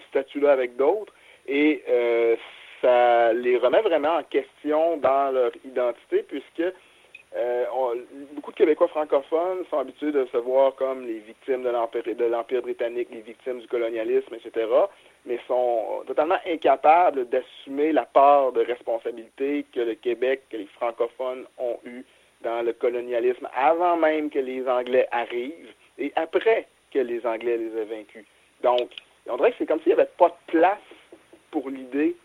statut-là avec d'autres et euh, ça les remet vraiment en question dans leur identité puisque euh, beaucoup de Québécois francophones sont habitués de se voir comme les victimes de l'Empire britannique, les victimes du colonialisme, etc., mais sont totalement incapables d'assumer la part de responsabilité que le Québec, que les francophones ont eue dans le colonialisme avant même que les Anglais arrivent et après que les Anglais les aient vaincus. Donc, on dirait que c'est comme s'il n'y avait pas de place pour l'idée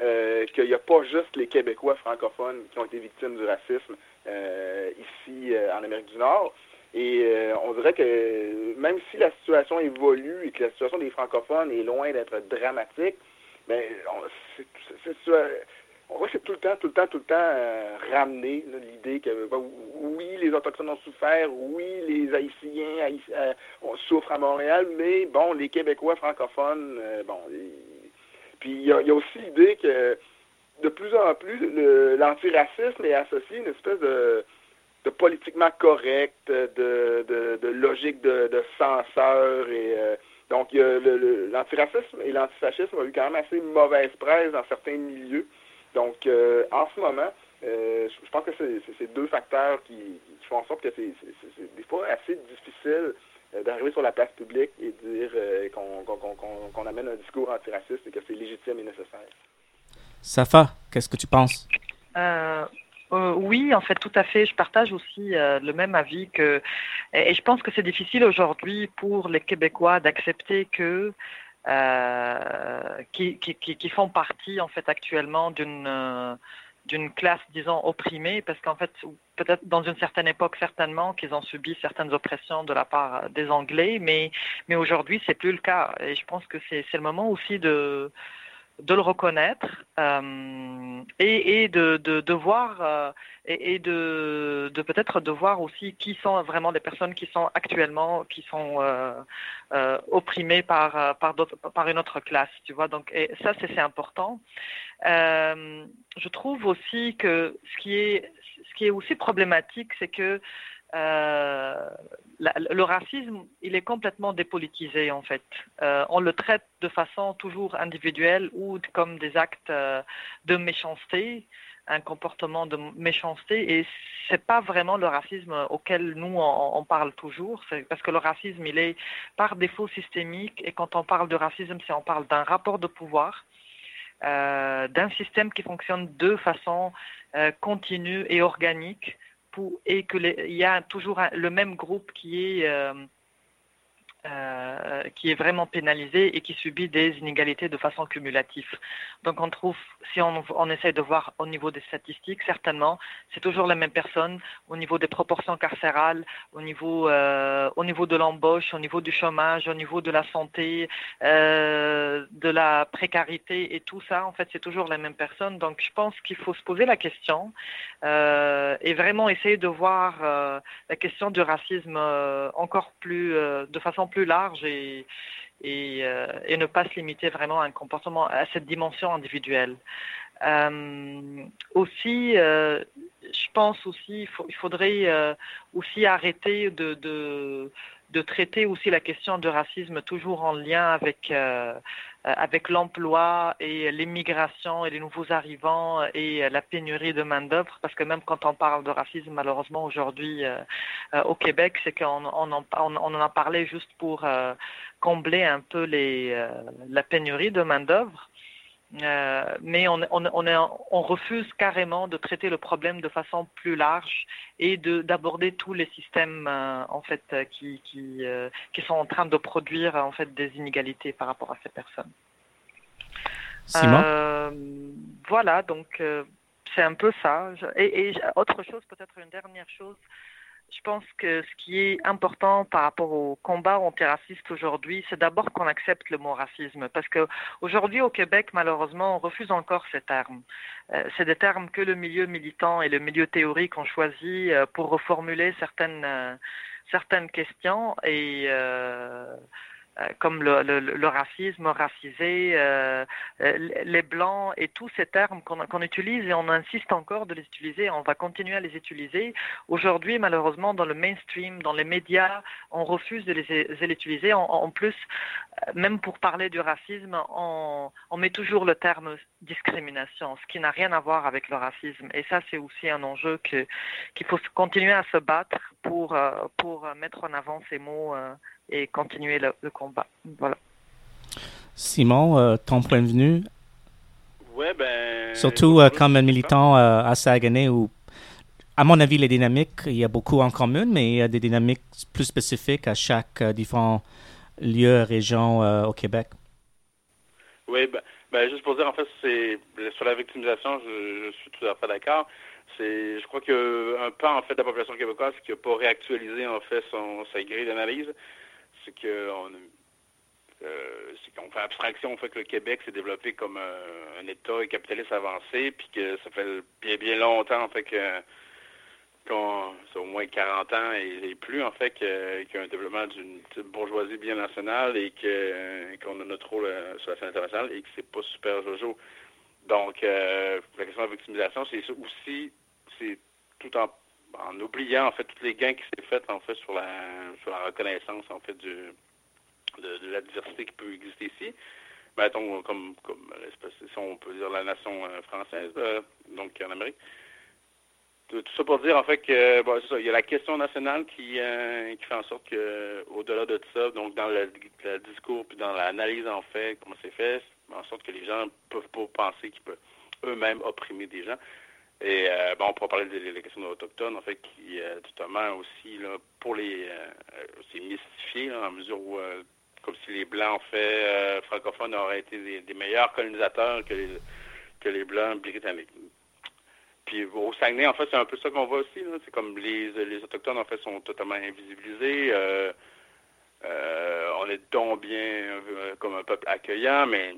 euh, qu'il n'y a pas juste les Québécois francophones qui ont été victimes du racisme ici euh, en Amérique du Nord. Et on dirait que même si la situation évolue et que la situation des francophones est loin d'être dramatique, mais ben, on voit que c'est tout le temps, tout le temps, tout le temps euh, ramener l'idée que ben, oui, les Autochtones ont souffert, oui, les Haïtiens euh, souffrent à Montréal, mais bon, les Québécois francophones, euh, bon. Puis il y, a, aussi l'idée que de plus en plus, l'antiracisme est associé à une espèce de, de politiquement correct, de, de, logique de, censeur et donc l'antiracisme et l'antifascisme ont eu quand même assez mauvaise presse dans certains milieux. Donc, euh, en ce moment, euh, je pense que c'est ces deux facteurs qui, font en sorte que c'est des fois assez difficile d'arriver sur la place publique et dire qu'on amène un discours antiraciste et que c'est légitime et nécessaire. Safa, qu'est-ce que tu penses? Euh, oui, en fait, tout à fait. Je partage aussi euh, le même avis que, et, je pense que c'est difficile aujourd'hui pour les Québécois d'accepter que euh, qui, font partie en fait actuellement d'une euh, d'une classe, disons, opprimée, parce qu'en fait, peut-être dans une certaine époque, certainement, qu'ils ont subi certaines oppressions de la part des Anglais, mais, mais aujourd'hui, c'est plus le cas. Et je pense que c'est le moment aussi de, de le reconnaître euh, et, de, de, voir euh, et, de, de peut-être de voir aussi qui sont vraiment les personnes qui sont actuellement qui sont euh, opprimées par par, une autre classe tu vois. Donc et ça c'est important. Je trouve aussi que ce qui est ce qui est aussi problématique c'est que euh, le racisme, il est complètement dépolitisé en fait. Euh, on le traite de façon toujours individuelle ou comme des actes euh, de méchanceté, un comportement de méchanceté, et c'est pas vraiment le racisme auquel nous on, on parle toujours. Parce que le racisme, il est par défaut systémique, et quand on parle de racisme, c'est on parle d'un rapport de pouvoir. D'un système qui fonctionne de façon continue et organique et que il y a toujours le même groupe qui est euh, qui est vraiment pénalisé et qui subit des inégalités de façon cumulative. Donc on trouve, si on, on essaie de voir au niveau des statistiques, certainement, c'est toujours les mêmes personnes au niveau des proportions carcérales, au niveau, euh, au niveau de l'embauche, au niveau du chômage, au niveau de la santé, euh, de la précarité et tout ça, en fait, c'est toujours les mêmes personnes. Donc je pense qu'il faut se poser la question et vraiment essayer de voir la question du racisme encore plus, de façon plus large et, euh, et, ne pas se limiter vraiment à un comportement, à cette dimension individuelle. Euh, aussi, euh, je pense aussi, il, faudrait aussi arrêter de, de, traiter aussi la question de racisme toujours en lien avec euh, avec l'emploi et l'immigration et les nouveaux arrivants et la pénurie de main d'œuvre, parce que même quand on parle de racisme, malheureusement aujourd'hui euh, au Québec, c'est qu'on on en, on, en a parlé juste pour combler un peu les, la pénurie de main d'œuvre. Euh, mais on, on, on, est, on, refuse carrément de traiter le problème de façon plus large et d'aborder tous les systèmes euh, en fait qui, qui, euh, qui, sont en train de produire en fait des inégalités par rapport à ces personnes. Simon? Voilà, donc c'est un peu ça. Et, et autre chose, peut-être une dernière chose, je pense que ce qui est important par rapport au combat antiraciste aujourd'hui, c'est d'abord qu'on accepte le mot racisme. Parce que aujourd'hui au Québec, malheureusement, on refuse encore ces termes. Euh, c'est des termes que le milieu militant et le milieu théorique ont choisi euh, pour reformuler certaines, euh, certaines questions et comme le, racisme, racisé, euh, euh, les blancs et tous ces termes qu'on qu utilise et on insiste encore de les utiliser, on va continuer à les utiliser. Aujourd'hui, malheureusement, dans le mainstream, dans les médias, on refuse de les, utiliser. En, plus, même pour parler du racisme, on, met toujours le terme discrimination, ce qui n'a rien à voir avec le racisme. Et ça, c'est aussi un enjeu qu'il qu faut continuer à se battre pour mettre en avant ces mots et continuer le, le combat. Voilà. Simon, euh, ton point de vue? Ouais, ben. Surtout euh, comme un militant euh, à Saguenay où, à mon avis, les dynamiques, il y a beaucoup en commun, mais il y a des dynamiques plus spécifiques à chaque euh, différent lieu, région euh, au Québec. Oui, ben, ben, juste pour dire, en fait, c'est sur la victimisation, je, je suis tout à fait d'accord. C'est, je crois qu'un pan en fait de la population québécoise qui n'a pas réactualisé en fait son sa grille d'analyse, euh, c'est qu'on fait abstraction au fait que le Québec s'est développé comme un, État capitaliste avancé, puis que ça fait bien bien longtemps en fait que c'est au moins 40 ans et, plus en fait qu'il y a un développement d'une bourgeoisie bien nationale et qu'on a notre rôle sur la scène internationale et que c'est pas super jojo. Donc euh, la question de la victimisation, c'est aussi c'est tout en en oubliant en fait tous les gains qui s'est fait en fait sur la sur la reconnaissance en fait du de, de la diversité qui peut exister ici. Mettons comme comme on peut dire la nation française, euh, donc en Amérique. tout ça pour dire en fait que bon, ça, il y a la question nationale qui, euh, qui fait en sorte que au-delà de tout ça, donc dans le, le discours puis dans l'analyse en fait, comment c'est fait, en sorte que les gens peuvent pas penser qu'ils peuvent eux-mêmes opprimer des gens. Et euh, bon, on pourra parler des, questions autochtones, en fait, qui euh, totalement aussi là, pour les euh, c'est en mesure où euh, comme si les blancs en fait euh, francophones auraient été des, meilleurs colonisateurs que les que les blancs britanniques. Puis au Saguenay, en fait, c'est un peu ça qu'on voit aussi. C'est comme les, les Autochtones, en fait, sont totalement invisibilisés. On est donc bien comme un peuple accueillant, mais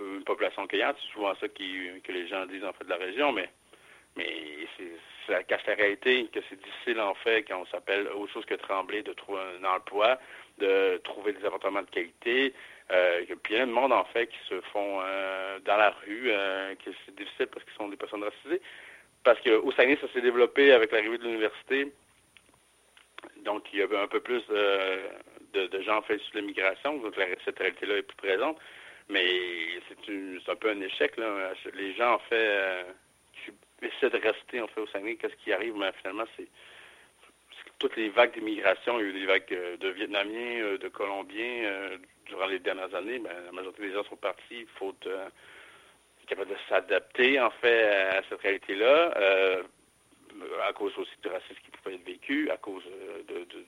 une population accueillante, c'est souvent ça qui, que les gens disent en fait de la région, mais mais la cache la réalité que c'est difficile en fait quand on s'appelle autre chose que Tremblay de trouver un emploi, de trouver des appartements de qualité. Euh, il y a plein de monde en fait qui se font euh, dans la rue, euh, que c'est difficile parce qu'ils sont des personnes racisées. Parce qu'au Saguenay, ça s'est développé avec l'arrivée de l'université. Donc, il y avait un peu plus euh, de, gens en fait sur l'immigration, donc cette réalité-là est plus présente. Mais c'est un peu un échec. Là. Les gens, en fait, euh, essaient de rester en fait au Saguenay, qu'est-ce qui arrive? Mais finalement, c'est toutes les vagues d'immigration, il y a eu des vagues euh, de Vietnamiens, euh, de Colombiens euh, durant les dernières années. Ben, la majorité des gens sont partis, faute euh, capable de s'adapter en fait à cette réalité-là, euh, à cause aussi du racisme qui pouvait être vécu, à cause euh, de, de,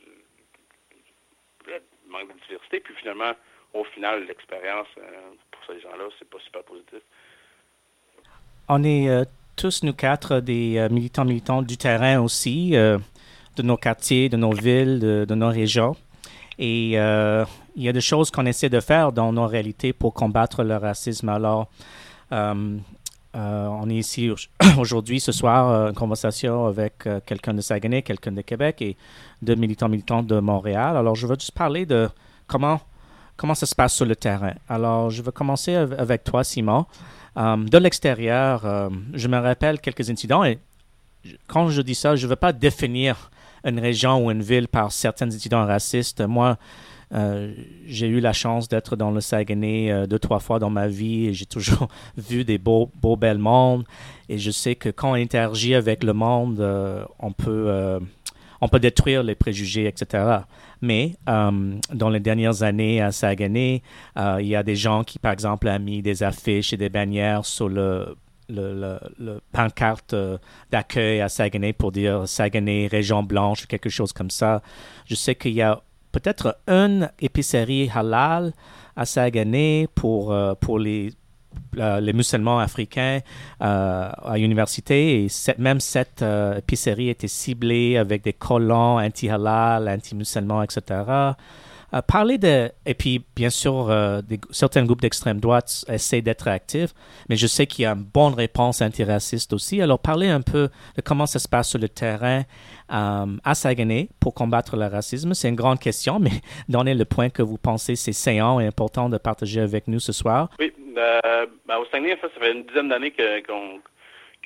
de- manque de diversité. Puis finalement, au final, l'expérience euh, pour ces gens-là, c'est pas super positif. On est euh, tous, nous quatre, des euh, militants militants du terrain aussi, de nos quartiers, de nos villes, de, nos régions. Et il y a des choses qu'on essaie de faire dans nos réalités pour combattre le racisme. Alors, on est ici au- aujourd'hui, ce soir, en conversation avec quelqu'un de Saguenay, quelqu'un de Québec et deux militants militants de Montréal. Alors, je veux juste parler de comment, comment ça se passe sur le terrain. Alors, je vais commencer av- avec toi, Simon. Euh, de l'extérieur, euh, je me rappelle quelques incidents et quand je dis ça, je ne veux pas définir une région ou une ville par certains incidents racistes. Moi, euh, j'ai eu la chance d'être dans le Saguenay deux, trois fois dans ma vie et j'ai toujours vu des beaux, beaux, belles mondes. Et je sais que quand on interagit avec le monde, on peut, on peut détruire les préjugés, etc. Mais euh, dans les dernières années à Saguenay, euh, il y a des gens qui, par exemple, ont mis des affiches et des bannières sur le, le, le, pancarte euh, d'accueil à Saguenay pour dire Saguenay, région blanche quelque chose comme ça. Je sais qu'il y a peut-être une épicerie halal à Saguenay pour, pour les, les musulmans africains euh, à l'université. Et même cette euh, épicerie était ciblée avec des collants anti-halal, anti-musulmans, etc. Euh, parler de... Et puis, bien sûr, euh, certains groupes d'extrême droite essaient d'être actifs, mais je sais qu'il y a une bonne réponse antiraciste aussi. Alors, parler un peu de comment ça se passe sur le terrain à Saguenay pour combattre le racisme. C'est une grande question, mais donnez le point que vous pensez c'est saillant et important de partager avec nous ce soir. Oui, euh, ben, au Saguenay, en fait, ça fait une dizaine d'années qu'on,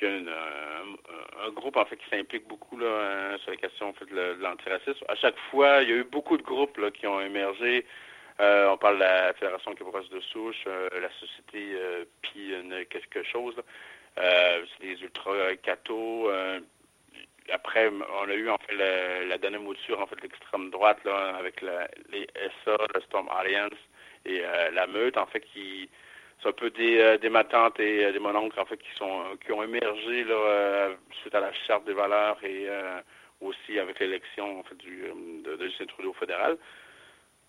une, euh, un groupe en fait qui s'implique beaucoup là, euh, sur la question en fait, de, l'antiracisme. À chaque fois, il y a eu beaucoup de groupes là, qui ont émergé. On parle de la Fédération québécoise de souche, la société euh, quelque chose. c'est des ultra cathos. euh, après, on a eu en fait la, dernière mouture en fait de l'extrême droite là, avec les SA, le Storm Alliance et la Meute en fait qui c'est un peu des, euh, des matantes et euh, des mononcles en fait qui sont qui ont émergé là, euh, suite à la charte des valeurs et euh, aussi avec l'élection en fait du euh, de, de Justin Trudeau fédéral.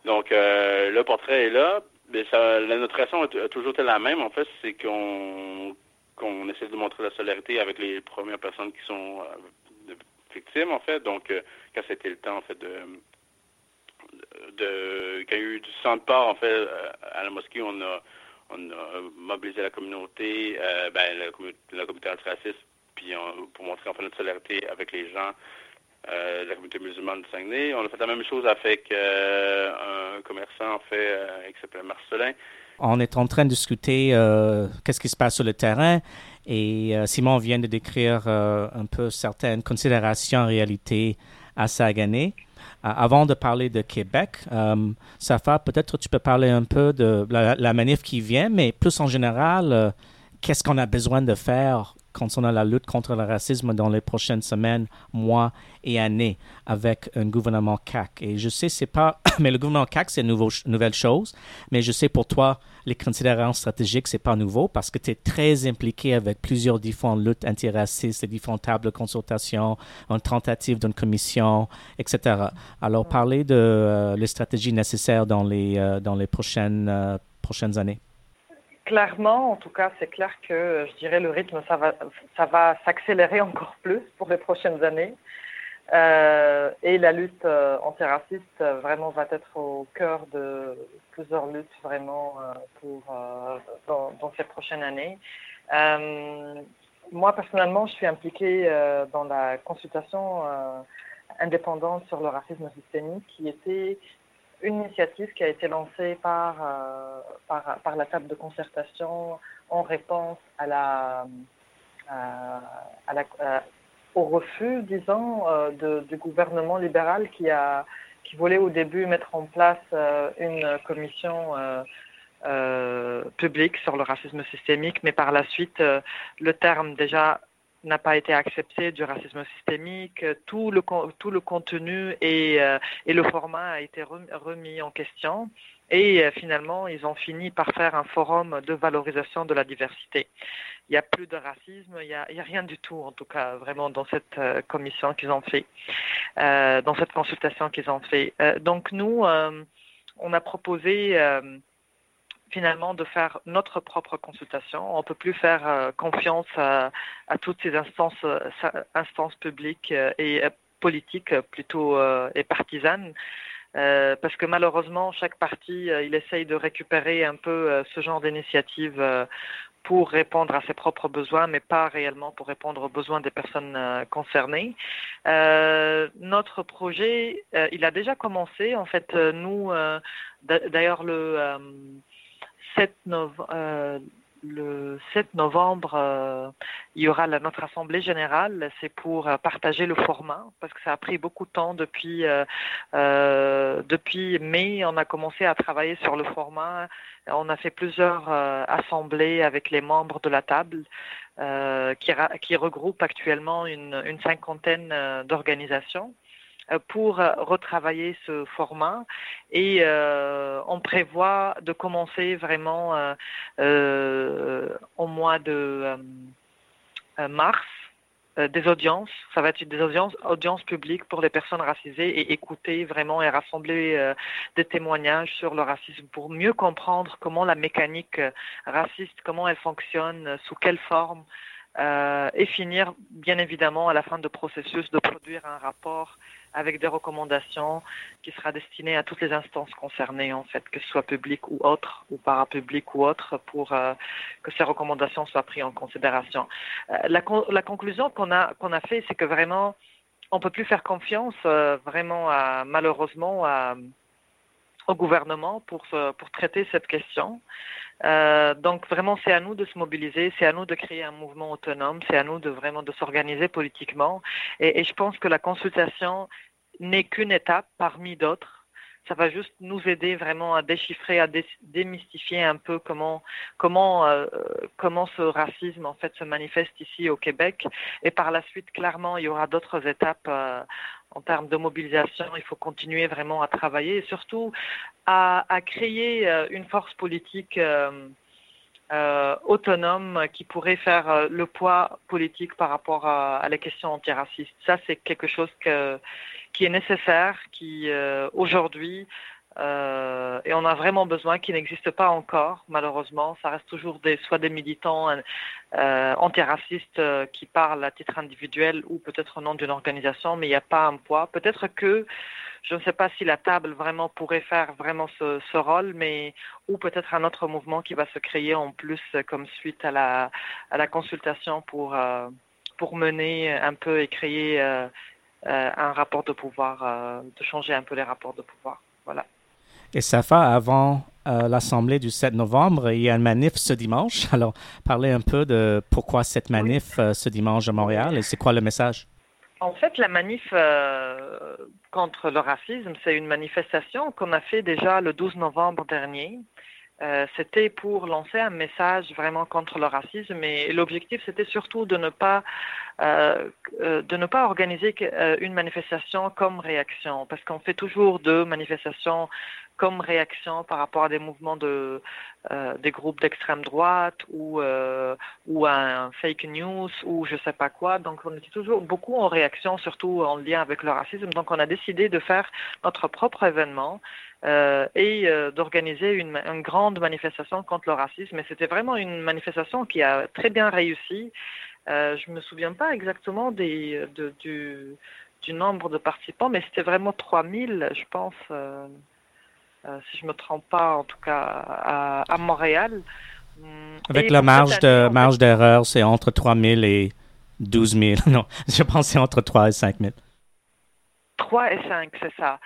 Donc euh, le portrait est là, mais ça, la, notre a, toujours été la même en fait, c'est qu'on qu'on essaie de montrer la solidarité avec les premières personnes qui sont euh, victimes en fait. Donc euh, quand c'était le temps en fait de de qu'il y a eu du sang de part en fait euh, à la mosquée, on a on a mobilisé la communauté, euh, ben, la, commu- la communauté antiraciste, puis on- pour montrer notre solidarité avec les gens euh, de la communauté musulmane du Saguenay. On a fait la même chose avec euh, un commerçant en fait qui s'appelle Marcelin. On est en train de discuter qu'est-ce qui se passe sur le terrain et Simon vient de décrire un peu certaines considérations en réalité à Saguenay. Euh, avant de parler de Québec, euh, Safa, peut-être tu peux parler un peu de la, manif qui vient, mais plus en général, euh, qu'est-ce qu'on a besoin de faire concernant la lutte contre le racisme dans les prochaines semaines, mois et années avec un gouvernement CAC. Et je sais, c'est pas, mais le gouvernement CAC, c'est une nouvelle chose, mais je sais pour toi, les considérations stratégiques, c'est pas nouveau parce que tu es très impliqué avec plusieurs différentes luttes antiracistes, différentes tables de consultation, une tentative d'une commission, etc. Alors, parlez de euh, les stratégies nécessaires dans les, euh, dans les prochaines, euh, prochaines années. Clairement, en tout cas, c'est clair que je dirais le rythme, ça va, ça va s'accélérer encore plus pour les prochaines années. Euh, et la lutte euh, antiraciste euh, vraiment va être au cœur de plusieurs luttes vraiment pour dans, dans, ces prochaines années. moi personnellement, je suis impliquée dans la consultation indépendante sur le racisme systémique, qui était une initiative qui a été lancée par par, par la table de concertation en réponse à la à la au refus, disons, euh, de, du gouvernement libéral qui a qui voulait au début mettre en place euh, une commission euh, publique sur le racisme systémique, mais par la suite, le terme déjà n'a pas été accepté du racisme systémique, tout le, tout le contenu et, et le format a été remis en question. Et finalement, ils ont fini par faire un forum de valorisation de la diversité il n'y a plus de racisme, il n'y a, rien du tout, en tout cas, vraiment, dans cette euh, commission qu'ils ont fait, euh, dans cette consultation qu'ils ont fait. Euh, donc, nous, on a proposé finalement de faire notre propre consultation. On ne peut plus faire confiance à, toutes ces instances, instances publiques et politiques plutôt et partisanes. parce que malheureusement, chaque parti, il essaye de récupérer un peu ce genre d'initiative pour répondre à ses propres besoins, mais pas réellement pour répondre aux besoins des personnes euh, concernées. Euh, notre projet, euh, il a déjà commencé. En fait, nous, d'ailleurs, le 7 novembre le 7 novembre, euh, il y aura notre assemblée générale. C'est pour euh, partager le format parce que ça a pris beaucoup de temps depuis euh, mai. On a commencé à travailler sur le format. On a fait plusieurs assemblées avec les membres de la table qui, qui regroupe actuellement une cinquantaine d'organisations. Euh, pour euh, retravailler ce format et euh, on prévoit de commencer vraiment au mois de mars des audiences. Ça va être des audiences, publiques pour les personnes racisées et écouter vraiment et rassembler des témoignages sur le racisme pour mieux comprendre comment la mécanique raciste, comment elle fonctionne, sous quelle forme. et finir, bien évidemment, à la fin du processus, de produire un rapport avec des recommandations qui sera destinées à toutes les instances concernées, en fait, que ce soit public ou autre, ou parapublic ou autre, pour euh, que ces recommandations soient prises en considération. Euh, la, conclusion qu'on a, qu'on a fait, c'est que vraiment, on peut plus faire confiance, euh, vraiment, malheureusement, au gouvernement pour, pour traiter cette question. Euh, donc vraiment, c'est à nous de se mobiliser, c'est à nous de créer un mouvement autonome, c'est à nous de vraiment de s'organiser politiquement. Et, et, je pense que la consultation n'est qu'une étape parmi d'autres. Ça va juste nous aider vraiment à déchiffrer, à démystifier un peu comment comment euh, comment ce racisme en fait se manifeste ici au Québec. Et par la suite, clairement, il y aura d'autres étapes euh, en termes de mobilisation. Il faut continuer vraiment à travailler et surtout à, créer euh, une force politique. Autonome qui pourrait faire le poids politique par rapport à, à les questions antiracistes. Ça, c'est quelque chose que, qui est nécessaire, qui euh, aujourd'hui, euh, et on a vraiment besoin, qui n'existe pas encore, malheureusement. Ça reste toujours des, soit des militants euh, antiracistes qui parlent à titre individuel ou peut-être au nom d'une organisation, mais il n'y a pas un poids. Peut-être que je ne sais pas si la table vraiment pourrait faire vraiment ce, rôle, mais ou peut-être un autre mouvement qui va se créer en plus comme suite à la, consultation pour, pour mener un peu et créer un rapport de pouvoir, euh, de changer un peu les rapports de pouvoir. Voilà. Et ça fait avant euh, l'Assemblée du 7 novembre, il y a une manif ce dimanche. Alors, parlez un peu de pourquoi cette manif ce dimanche à Montréal et c'est quoi le message? En fait, la manif euh, contre le racisme, c'est une manifestation qu'on a fait déjà le 12 novembre dernier. Euh, c'était pour lancer un message vraiment contre le racisme et l'objectif c'était surtout de ne pas euh, euh, de ne pas organiser une manifestation comme réaction parce qu'on fait toujours deux manifestations comme réaction par rapport à des mouvements de des groupes d'extrême droite ou ou un fake news ou je sais pas quoi donc on était toujours beaucoup en réaction surtout en lien avec le racisme donc on a décidé de faire notre propre événement euh, et euh, d'organiser une, grande manifestation contre le racisme. Et c'était vraiment une manifestation qui a très bien réussi. Euh, je me souviens pas exactement du, du, nombre de participants, mais c'était vraiment 3000, je pense, euh, euh, si je me trompe pas, en tout cas à, à Montréal. Hum, Avec et la marge de marge d'erreur, c'est entre 3000 et 12 000. Non, je pense c'est entre 3 et 5 000. 3 et 5, c'est ça.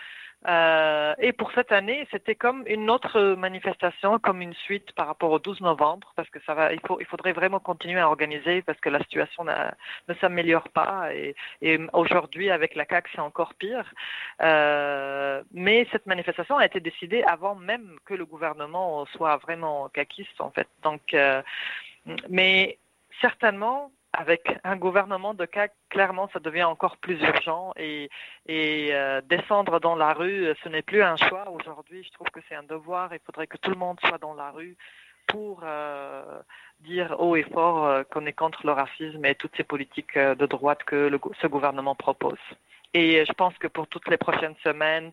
Euh, et pour cette année, c'était comme une autre manifestation, comme une suite par rapport au 12 novembre, parce que ça va, il, faut, il faudrait vraiment continuer à organiser parce que la situation ne s'améliore pas. Et, aujourd'hui, avec la CAQ, c'est encore pire. Euh, mais cette manifestation a été décidée avant même que le gouvernement soit vraiment caquiste, en fait. Donc, euh, mais certainement, avec un gouvernement de CAC, clairement, ça devient encore plus urgent et, euh, descendre dans la rue, ce n'est plus un choix. Aujourd'hui, je trouve que c'est un devoir. Il faudrait que tout le monde soit dans la rue pour euh, dire haut et fort euh, qu'on est contre le racisme et toutes ces politiques euh, de droite que ce gouvernement propose. Et je pense que pour toutes les prochaines semaines,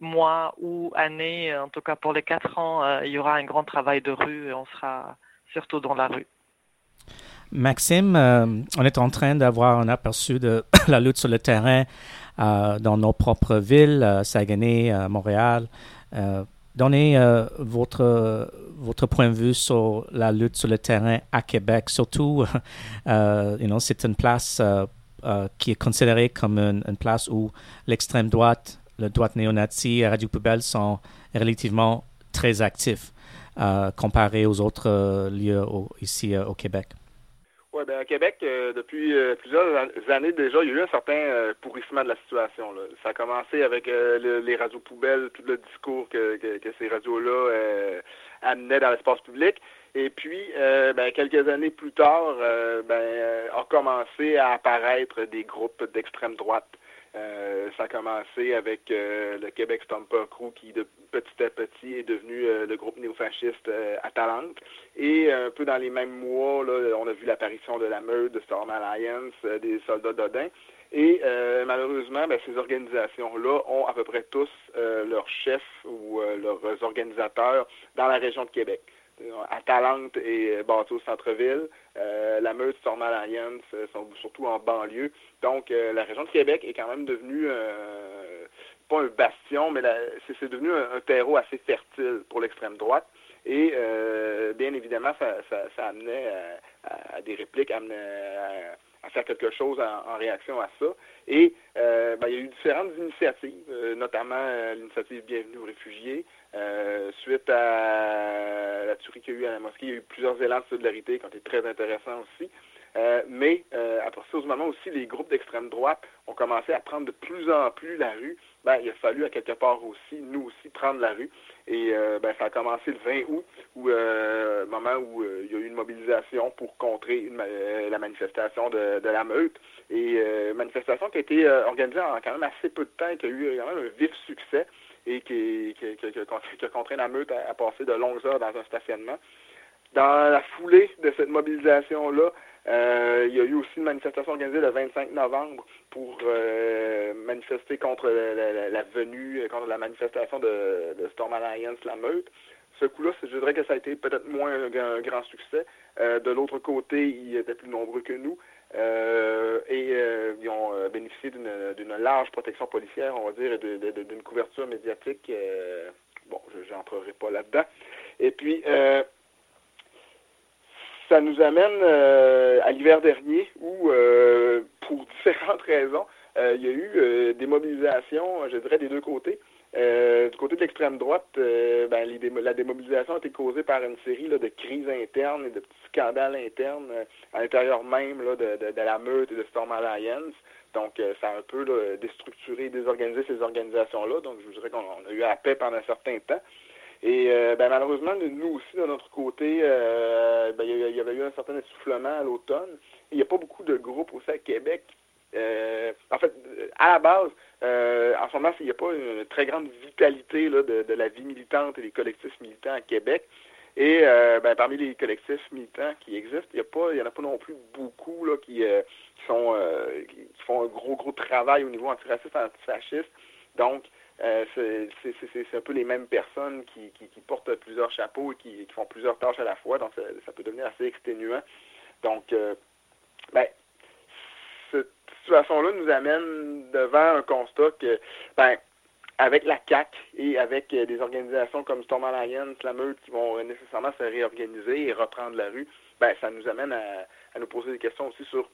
mois ou années, en tout cas pour les quatre ans, euh, il y aura un grand travail de rue et on sera surtout dans la rue. Maxime, euh, on est en train d'avoir un aperçu de la lutte sur le terrain euh, dans nos propres villes, euh, Saguenay, Montréal. Donnez votre, point de vue sur la lutte sur le terrain à Québec. Surtout, you know, c'est une place qui est considérée comme une, place où l'extrême droite, le droite néo-nazi et Radio Poubelle sont relativement très actifs comparé aux autres lieux ici au Québec. Oui, ben à Québec, euh, depuis euh, plusieurs années déjà, il y a eu un certain euh, pourrissement de la situation. Là. Ça a commencé avec le, les radios poubelles, tout le discours que, que, que ces radios-là amenaient dans l'espace public. Et puis, ben, quelques années plus tard, ben, a commencé à apparaître des groupes d'extrême droite euh, ça a commencé avec euh, le Québec Stomper Crew qui, de petit à petit, est devenu euh, le groupe néofasciste Atalante. Et un peu dans les mêmes mois, on a vu l'apparition de la meute, de Storm Alliance, des soldats d'Odin. Et malheureusement, ben, ces organisations-là ont à peu près tous leurs chefs ou leurs organisateurs dans la région de Québec. Atalante et Bateau Centre-Ville, euh, la Meute, Storm Alliance euh, sont surtout en banlieue. Donc, euh, la région de Québec est quand même devenue, euh, pas un bastion, mais c'est devenu un, terreau assez fertile pour l'extrême droite. Et bien évidemment, ça, ça, ça amenait à, à, des répliques, amenait à, à faire quelque chose en, en, réaction à ça. Et euh, ben, il y a eu différentes initiatives, euh, notamment euh, l'initiative Bienvenue aux réfugiés. suite à la tuerie qu'il y a eu à la mosquée, il y a eu plusieurs élans de solidarité qui ont été très intéressants aussi. Euh, mais euh, à partir du moment aussi les groupes d'extrême droite ont commencé à prendre de plus en plus la rue, ben, il a fallu à quelque part aussi, nous aussi, prendre la rue. Et euh, ben, ça a commencé le 20 août, où, euh, moment où euh, il y a eu une mobilisation pour contrer la manifestation de, la meute. Et manifestation qui a été organisée en quand même assez peu de temps, qui a eu quand même un vif succès et qui, a contraint la meute à passer de longues heures dans un stationnement. Dans la foulée de cette mobilisation-là, euh, il y a eu aussi une manifestation organisée le 25 novembre pour euh, manifester contre la, venue, contre la manifestation de, Storm Alliance, la meute. Ce coup-là, je dirais que ça a été peut-être moins un, grand succès. Euh, de l'autre côté, ils étaient plus nombreux que nous. Euh, et euh, ils ont euh, bénéficié d'une large protection policière, on va dire, et d'une couverture médiatique. bon, je n'entrerai pas là-dedans. Et puis, ça nous amène euh, à l'hiver dernier où, euh, pour différentes raisons, euh, il y a eu des mobilisations, je dirais, des deux côtés. du côté de l'extrême droite, ben, la démobilisation a été causée par une série de crises internes et de petits scandales internes à l'intérieur même de, la meute et de Storm Alliance. Donc, ça a un peu déstructuré, désorganisé ces organisations-là. Donc, je vous dirais qu'on a eu à paix pendant un certain temps. Et ben, malheureusement, nous aussi, de notre côté, ben, il y avait eu un certain essoufflement à l'automne. Il n'y a pas beaucoup de groupes aussi à Québec. en fait, à la base, en ce moment, il n'y a pas une très grande vitalité là, de, la vie militante et des collectifs militants à Québec. Et euh, ben, parmi les collectifs militants qui existent, il n'y en a pas non plus beaucoup là, qui, euh, sont, euh, qui, font un gros, gros travail au niveau antiraciste, antifasciste. Donc, c'est un peu les mêmes personnes qui, qui, portent plusieurs chapeaux et qui, font plusieurs tâches à la fois. Donc, ça, peut devenir assez exténuant. Donc, ben, cette situation-là nous amène devant un constat que, ben, avec la CAC et avec euh, des organisations comme Storm Alliance, la Meute, qui vont euh, nécessairement se réorganiser et reprendre la rue, ben, ça nous amène à, nous poser des questions aussi sur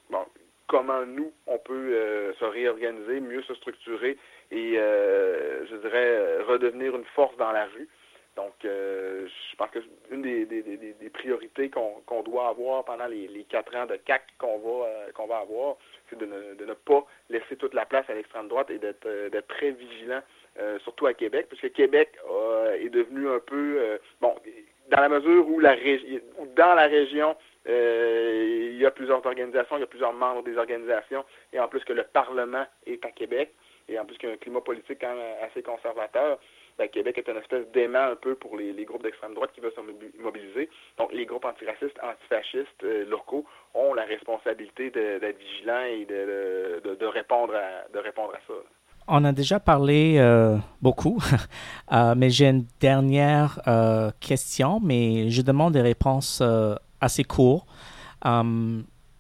comment nous, on peut euh, se réorganiser, mieux se structurer et, je dirais, redevenir une force dans la rue. Donc, je pense que une des, priorités qu'on doit avoir pendant les, quatre ans de CAC qu'on va, qu'on va avoir, c'est de ne, de ne, pas laisser toute la place à l'extrême droite et d'être très vigilant euh, surtout à Québec, parce que Québec euh, est devenu un peu euh, bon dans la mesure où la région dans la région il y a plusieurs organisations, il y a plusieurs membres des organisations, et en plus que le Parlement est à Québec, et en plus qu'il y a un climat politique quand même assez conservateur, ben, Québec est une espèce d'aimant un peu pour les, groupes d'extrême droite qui veulent se mobiliser. Donc, les groupes antiracistes, antifascistes locaux ont la responsabilité d'être vigilants et de, répondre à, de répondre à ça. On a déjà parlé euh, beaucoup, euh, mais j'ai une dernière euh, question, mais je demande des réponses assez courtes.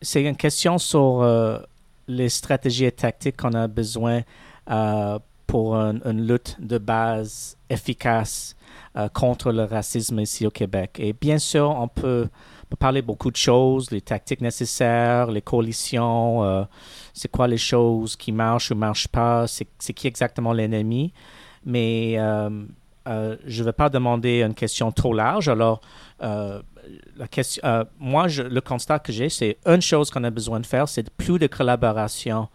C'est une question sur les stratégies et tactiques qu'on a besoin pour une lutte de base efficace contre le racisme ici au Québec. Et bien sûr, on peut parler beaucoup de choses, les tactiques nécessaires, les coalitions, euh, c'est quoi les choses qui marchent ou ne marchent pas, c'est qui exactement l'ennemi. Mais euh, euh, je ne vais pas demander une question trop large. Alors, moi, le constat que j'ai, c'est une chose qu'on a besoin de faire, c'est plus de collaboration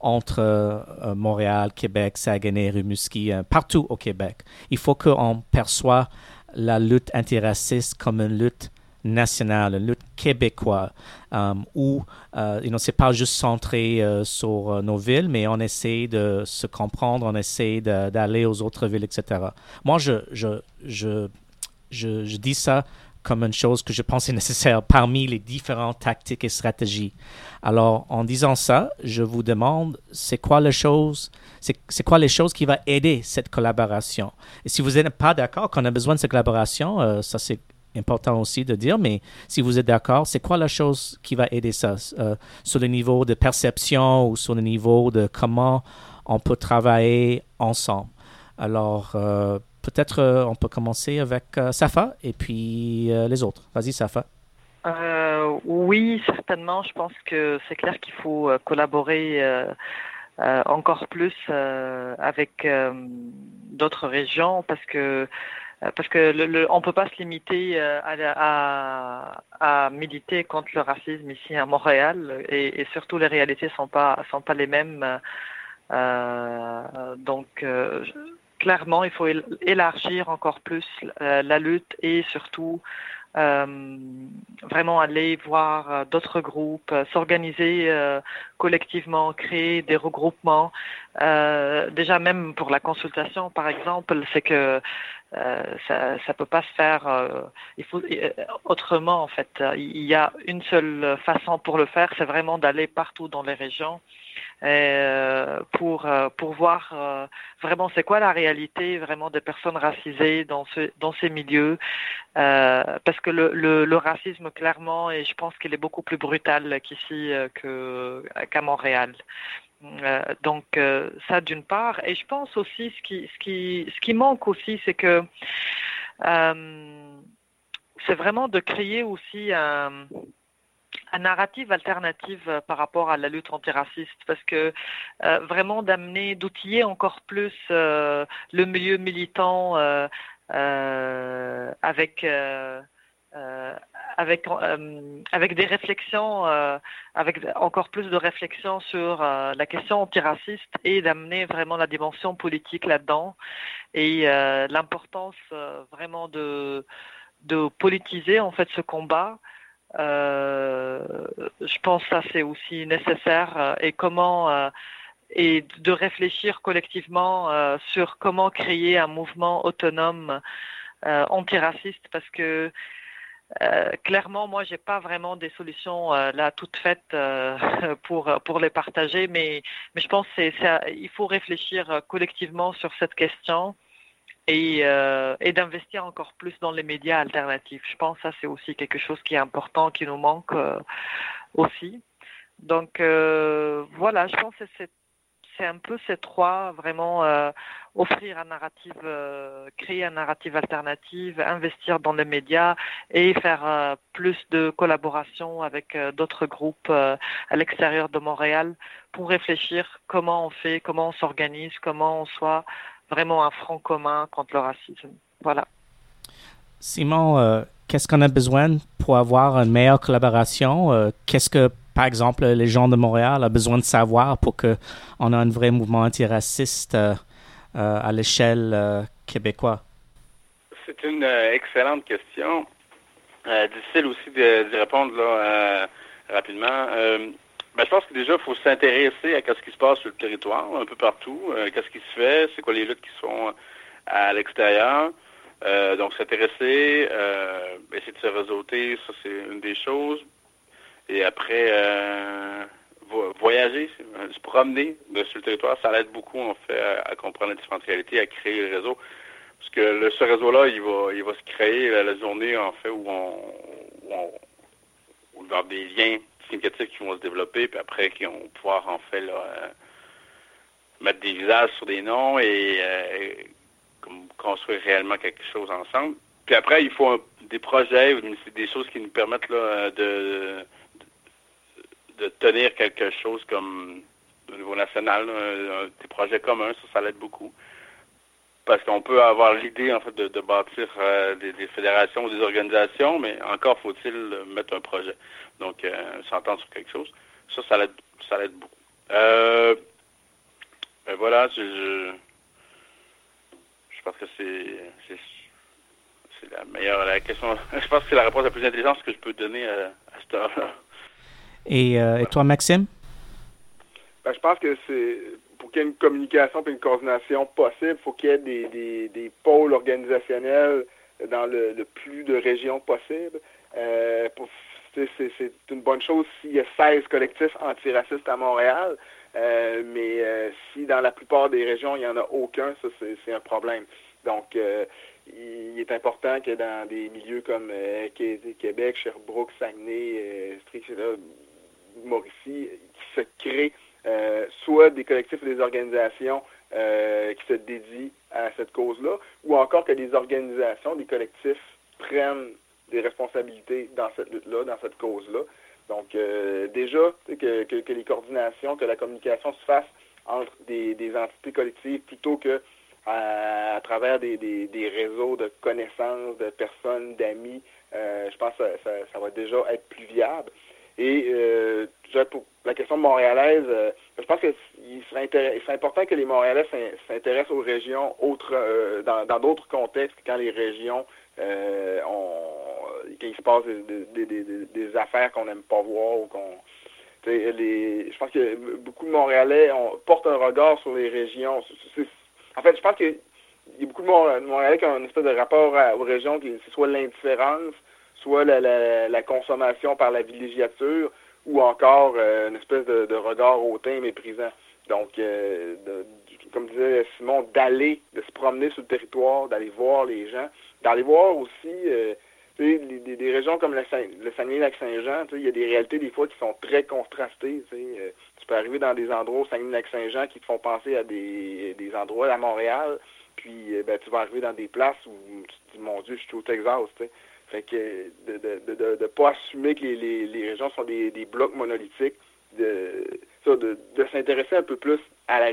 entre Montréal, Québec, Saguenay, Rimouski, partout au Québec. Il faut qu'on perçoive la lutte antiraciste comme une lutte nationale, une lutte québécoise, um, où euh, you c'est pas juste centré euh, sur euh, nos villes, mais on essaie de se comprendre, on essaie d'aller aux autres villes, etc. Moi, je, je, je, je, dis ça comme une chose que je pense est nécessaire parmi les différentes tactiques et stratégies. Alors, en disant ça, je vous demande, c'est quoi les choses, c'est quoi les choses qui vont aider cette collaboration? Et si vous n'êtes pas d'accord qu'on a besoin de cette collaboration, ça c'est important aussi de dire, mais si vous êtes d'accord, c'est quoi la chose qui va aider ça? Euh, sur le niveau de perception ou sur le niveau de comment on peut travailler ensemble? Alors, euh, peut-être euh, on peut commencer avec Safa et puis les autres. Vas-y, Safa. oui, certainement. Je pense que c'est clair qu'il faut collaborer encore plus avec d'autres régions parce que euh, parce que on peut pas se limiter euh, à, à, à, militer contre le racisme ici à Montréal et, et surtout les réalités sont pas sont pas les mêmes. Euh, donc euh, clairement, il faut élargir encore plus la lutte et surtout euh, vraiment aller voir d'autres groupes, s'organiser collectivement, créer des regroupements. Euh, déjà même pour la consultation, par exemple, c'est que euh, ça ça peut pas se faire euh, il faut euh, autrement en fait il y a une seule façon pour le faire c'est vraiment d'aller partout dans les régions euh, pour pour voir vraiment c'est quoi la réalité vraiment des personnes racisées dans ce dans ces milieux. Parce que le, racisme clairement et je pense qu'il est beaucoup plus brutal qu'ici qu'à Montréal. Euh, donc euh, ça d'une part. Et je pense aussi ce qui ce qui ce qui manque aussi c'est que euh, c'est vraiment de créer aussi un, narrative alternative par rapport à la lutte antiraciste parce que vraiment d'amener d'outiller encore plus le milieu militant avec avec avec des réflexions, avec encore plus de réflexions sur la question antiraciste et d'amener vraiment la dimension politique là-dedans et l'importance vraiment de de politiser en fait ce combat. Je pense que ça c'est aussi nécessaire et comment et de réfléchir collectivement euh, sur comment créer un mouvement autonome euh, antiraciste parce que euh, clairement, moi, j'ai pas vraiment des solutions là toutes faites pour pour les partager, mais mais je pense c'est il faut réfléchir collectivement sur cette question et et d'investir encore plus dans les médias alternatifs. Je pense que ça c'est aussi quelque chose qui est important, qui nous manque aussi. Donc voilà, je pense que c'est c'est un peu ces trois, vraiment euh, offrir un narratif, euh, créer un narratif alternatif, investir dans les médias et faire euh, plus de collaboration avec d'autres groupes à l'extérieur de Montréal pour réfléchir comment on fait, comment on s'organise, comment on soit vraiment un front commun contre le racisme. Voilà. Simon, qu'est-ce qu'on a besoin pour avoir une meilleure collaboration? qu'est-ce que par exemple, les gens de Montréal ont besoin de savoir pour qu'on ait un vrai mouvement antiraciste euh, euh, à l'échelle euh, québécoise? C'est une excellente question. difficile aussi d'y répondre rapidement. Ben, je pense que déjà, il faut s'intéresser à ce qui se passe sur le territoire, un peu partout. Qu'est-ce qui se fait? C'est quoi les luttes qui sont à l'extérieur? donc, s'intéresser, essayer de se réseauter, ça, c'est une des choses. Et après, euh, voyager, se promener sur le territoire, ça aide beaucoup, en fait, à, comprendre la différentes réalités, à créer le réseau. Parce que ce réseau-là, il va, il va se créer la, journée, en fait, où on, où on des liens qui vont se développer, puis après, qui vont pouvoir, en fait, euh, mettre des visages sur des noms et, euh, construire réellement quelque chose ensemble. Puis après, il faut des projets des choses qui nous permettent de tenir quelque chose comme au niveau national, des projets communs, ça, ça l'aide beaucoup. Parce qu'on peut avoir l'idée en fait de, bâtir euh, des, fédérations ou des organisations, mais encore faut-il mettre un projet. Donc euh, s'entendre sur quelque chose. Ça, ça l'aide ça l'aide beaucoup. Euh, ben voilà, je, je, pense que c'est c'est la meilleure la question. Je pense que c'est la réponse la plus intelligente que je peux donner à, à cette heure-là. Euh, et, toi, Maxime? Ben, je pense que c'est pour qu'il y ait une communication et une coordination possible, il faut qu'il y ait des, des, pôles organisationnels dans le, plus de régions possible. Euh, c'est une bonne chose s'il y a 16 collectifs antiracistes à Montréal, euh, mais si dans la plupart des régions, il n'y en a aucun, ça c'est un problème. Donc, il est important que dans des milieux comme Québec, Sherbrooke, Saguenay, Mauricie qui se crée euh, soit des collectifs ou des organisations euh, qui se dédient à cette cause-là, ou encore que des organisations, des collectifs prennent des responsabilités dans cette lutte-là, dans cette cause-là. Donc euh, déjà, que, que, les coordinations, que la communication se fasse entre des, entités collectives plutôt que à, travers des, réseaux de connaissances, de personnes, d'amis, je pense que ça, ça, va déjà être plus viable. Et euh, pour la question montréalaise, euh, je pense qu'il serait, important que les Montréalais s'intéressent aux régions autres, euh, dans d'autres contextes quand les régions euh, ont, quand il se passe des, affaires qu'on n'aime pas voir ou qu'on je pense que beaucoup de Montréalais portent un regard sur les régions. en fait, je pense qu'il y a beaucoup de Montréalais qui ont une espèce de rapport aux régions, qui c'est soit l'indifférence, soit la, consommation par la villégiature ou encore euh, une espèce de, regard hautain méprisant. Donc, euh, comme disait Simon, d'aller, de se promener sur le territoire, d'aller voir les gens, d'aller voir aussi euh, des, régions comme le, le Saguenay-Lac-Saint-Jean, il y a des réalités des fois qui sont très contrastées. tu peux arriver dans des endroits au Saguenay-Lac-Saint-Jean qui te font penser à des, des endroits à Montréal, puis ben, tu vas arriver dans des places où tu te dis, mon Dieu, je suis au Texas. Fait que de ne de, de, pas assumer que les, les, régions sont des, des blocs monolithiques, de, de, de s'intéresser un peu plus à la,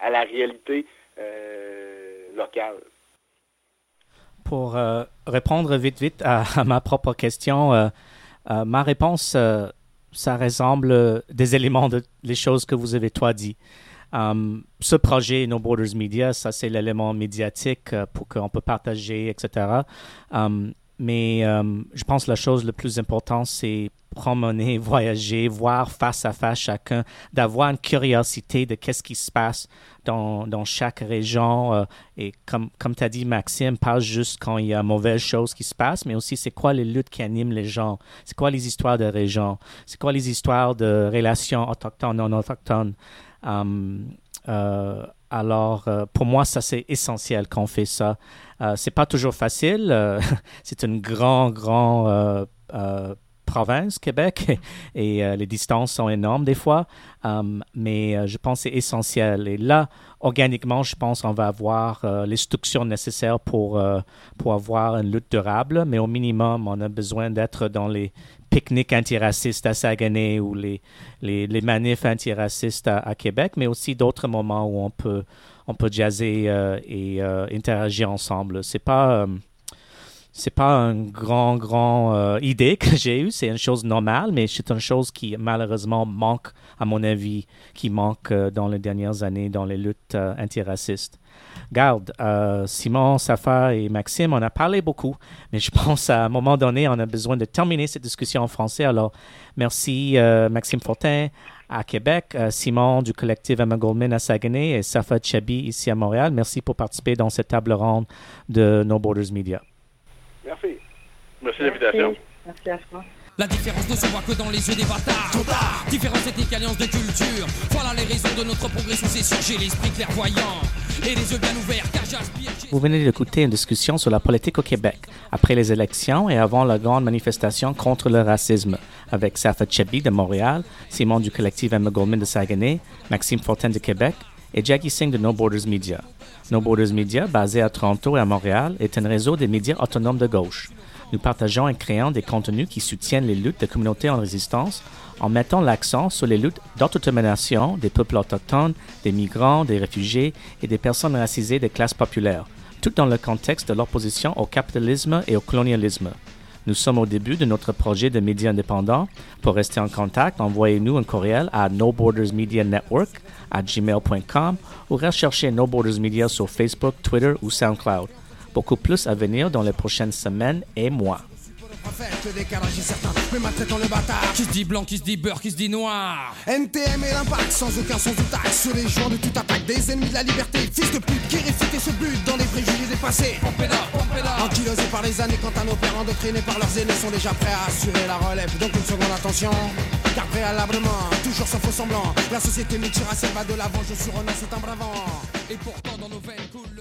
à, la réalité euh, locale. pour euh, répondre vite, vite à, ma propre question, euh, ma réponse, ça ressemble des éléments de les choses que vous avez toi dit. ce projet No Borders Media, ça c'est l'élément médiatique pour qu'on peut partager, etc. mais je pense que la chose la plus importante, c'est promener, voyager, voir face à face chacun, d'avoir une curiosité de qu'est-ce qui se passe dans, dans chaque région. Euh, et comme, comme tu as dit, Maxime, pas juste quand il y a mauvaise chose qui se passe, mais aussi c'est quoi les luttes qui animent les gens, c'est quoi les histoires de région, c'est quoi les histoires de relations autochtones, non autochtones. Euh, alors, euh, pour moi, ça c'est essentiel qu'on fait ça. Euh, c'est pas toujours facile. c'est une grand, grand province, Québec, et, euh, les distances sont énormes des fois, um, mais euh, je pense que c'est essentiel. Et là, organiquement, je pense qu'on va avoir euh, les structures nécessaires pour, pour avoir une lutte durable, mais au minimum, on a besoin d'être dans les pique-niques antiracistes à Saguenay ou les, les, les manifs antiracistes à, à, Québec, mais aussi d'autres moments où on peut, on peut jazzer et interagir ensemble. C'est pas c'est pas une grand, grand euh, idée que j'ai eue. C'est une chose normale, mais c'est une chose qui malheureusement manque, à mon avis, qui manque euh, dans les dernières années dans les luttes euh, antiracistes. Garde, Simon, Safa et Maxime, on a parlé beaucoup, mais je pense qu'à un moment donné, on a besoin de terminer cette discussion en français. Alors, merci Maxime Fortin à Québec, Simon du collectif Emma Goldman à Saguenay et Safa Chabi ici à Montréal. Merci pour participer dans cette table ronde de No Borders Media. Merci. Merci l'invitation. Merci à toi. La différence ne se voit que dans les yeux des bâtards. Différence ethnique, alliance de culture. Voilà les raisons de notre progrès c'est J'ai l'esprit clairvoyant et les yeux bien ouverts car j'aspire. Vous venez d'écouter une discussion sur la politique au Québec, après les élections et avant la grande manifestation contre le racisme, avec Safa Chebi de Montréal, Simon du collectif Emma Goldman de Saguenay, Maxime Fortin de Québec et Jackie Singh de No Borders Media. No Borders Media, basé à Toronto et à Montréal, est un réseau de médias autonomes de gauche. Nous partageons et créons des contenus qui soutiennent les luttes des communautés en résistance en mettant l'accent sur les luttes d'autodétermination des peuples autochtones, des migrants, des réfugiés et des personnes racisées des classes populaires, tout dans le contexte de l'opposition au capitalisme et au colonialisme. Nous sommes au début de notre projet de médias indépendants. Pour rester en contact, envoyez-nous un courriel à No Borders Media Network à gmail.com ou recherchez No Borders Media sur Facebook, Twitter ou SoundCloud. Beaucoup plus à venir dans les prochaines semaines et mois. Le décalage est certain, mais ma tête en le bâtard. Qui se dit blanc, qui se dit beurre, qui se dit noir. NTM et l'impact, sans aucun sens ou taxe. Sur les joueurs de toute attaque, des ennemis de la liberté. Fils de pute qui récitent ce but dans les préjugés dépassés. Pompéda, pompéda. Ankylosés par les années, quand à nos pères endoctrinés par leurs aînés sont déjà prêts à assurer la relève. Donc une seconde attention. Car préalablement, toujours sans faux semblant, la société multiraciale va de l'avant, je suis Renan, c'est un bravant. Et pourtant dans nos veines coule.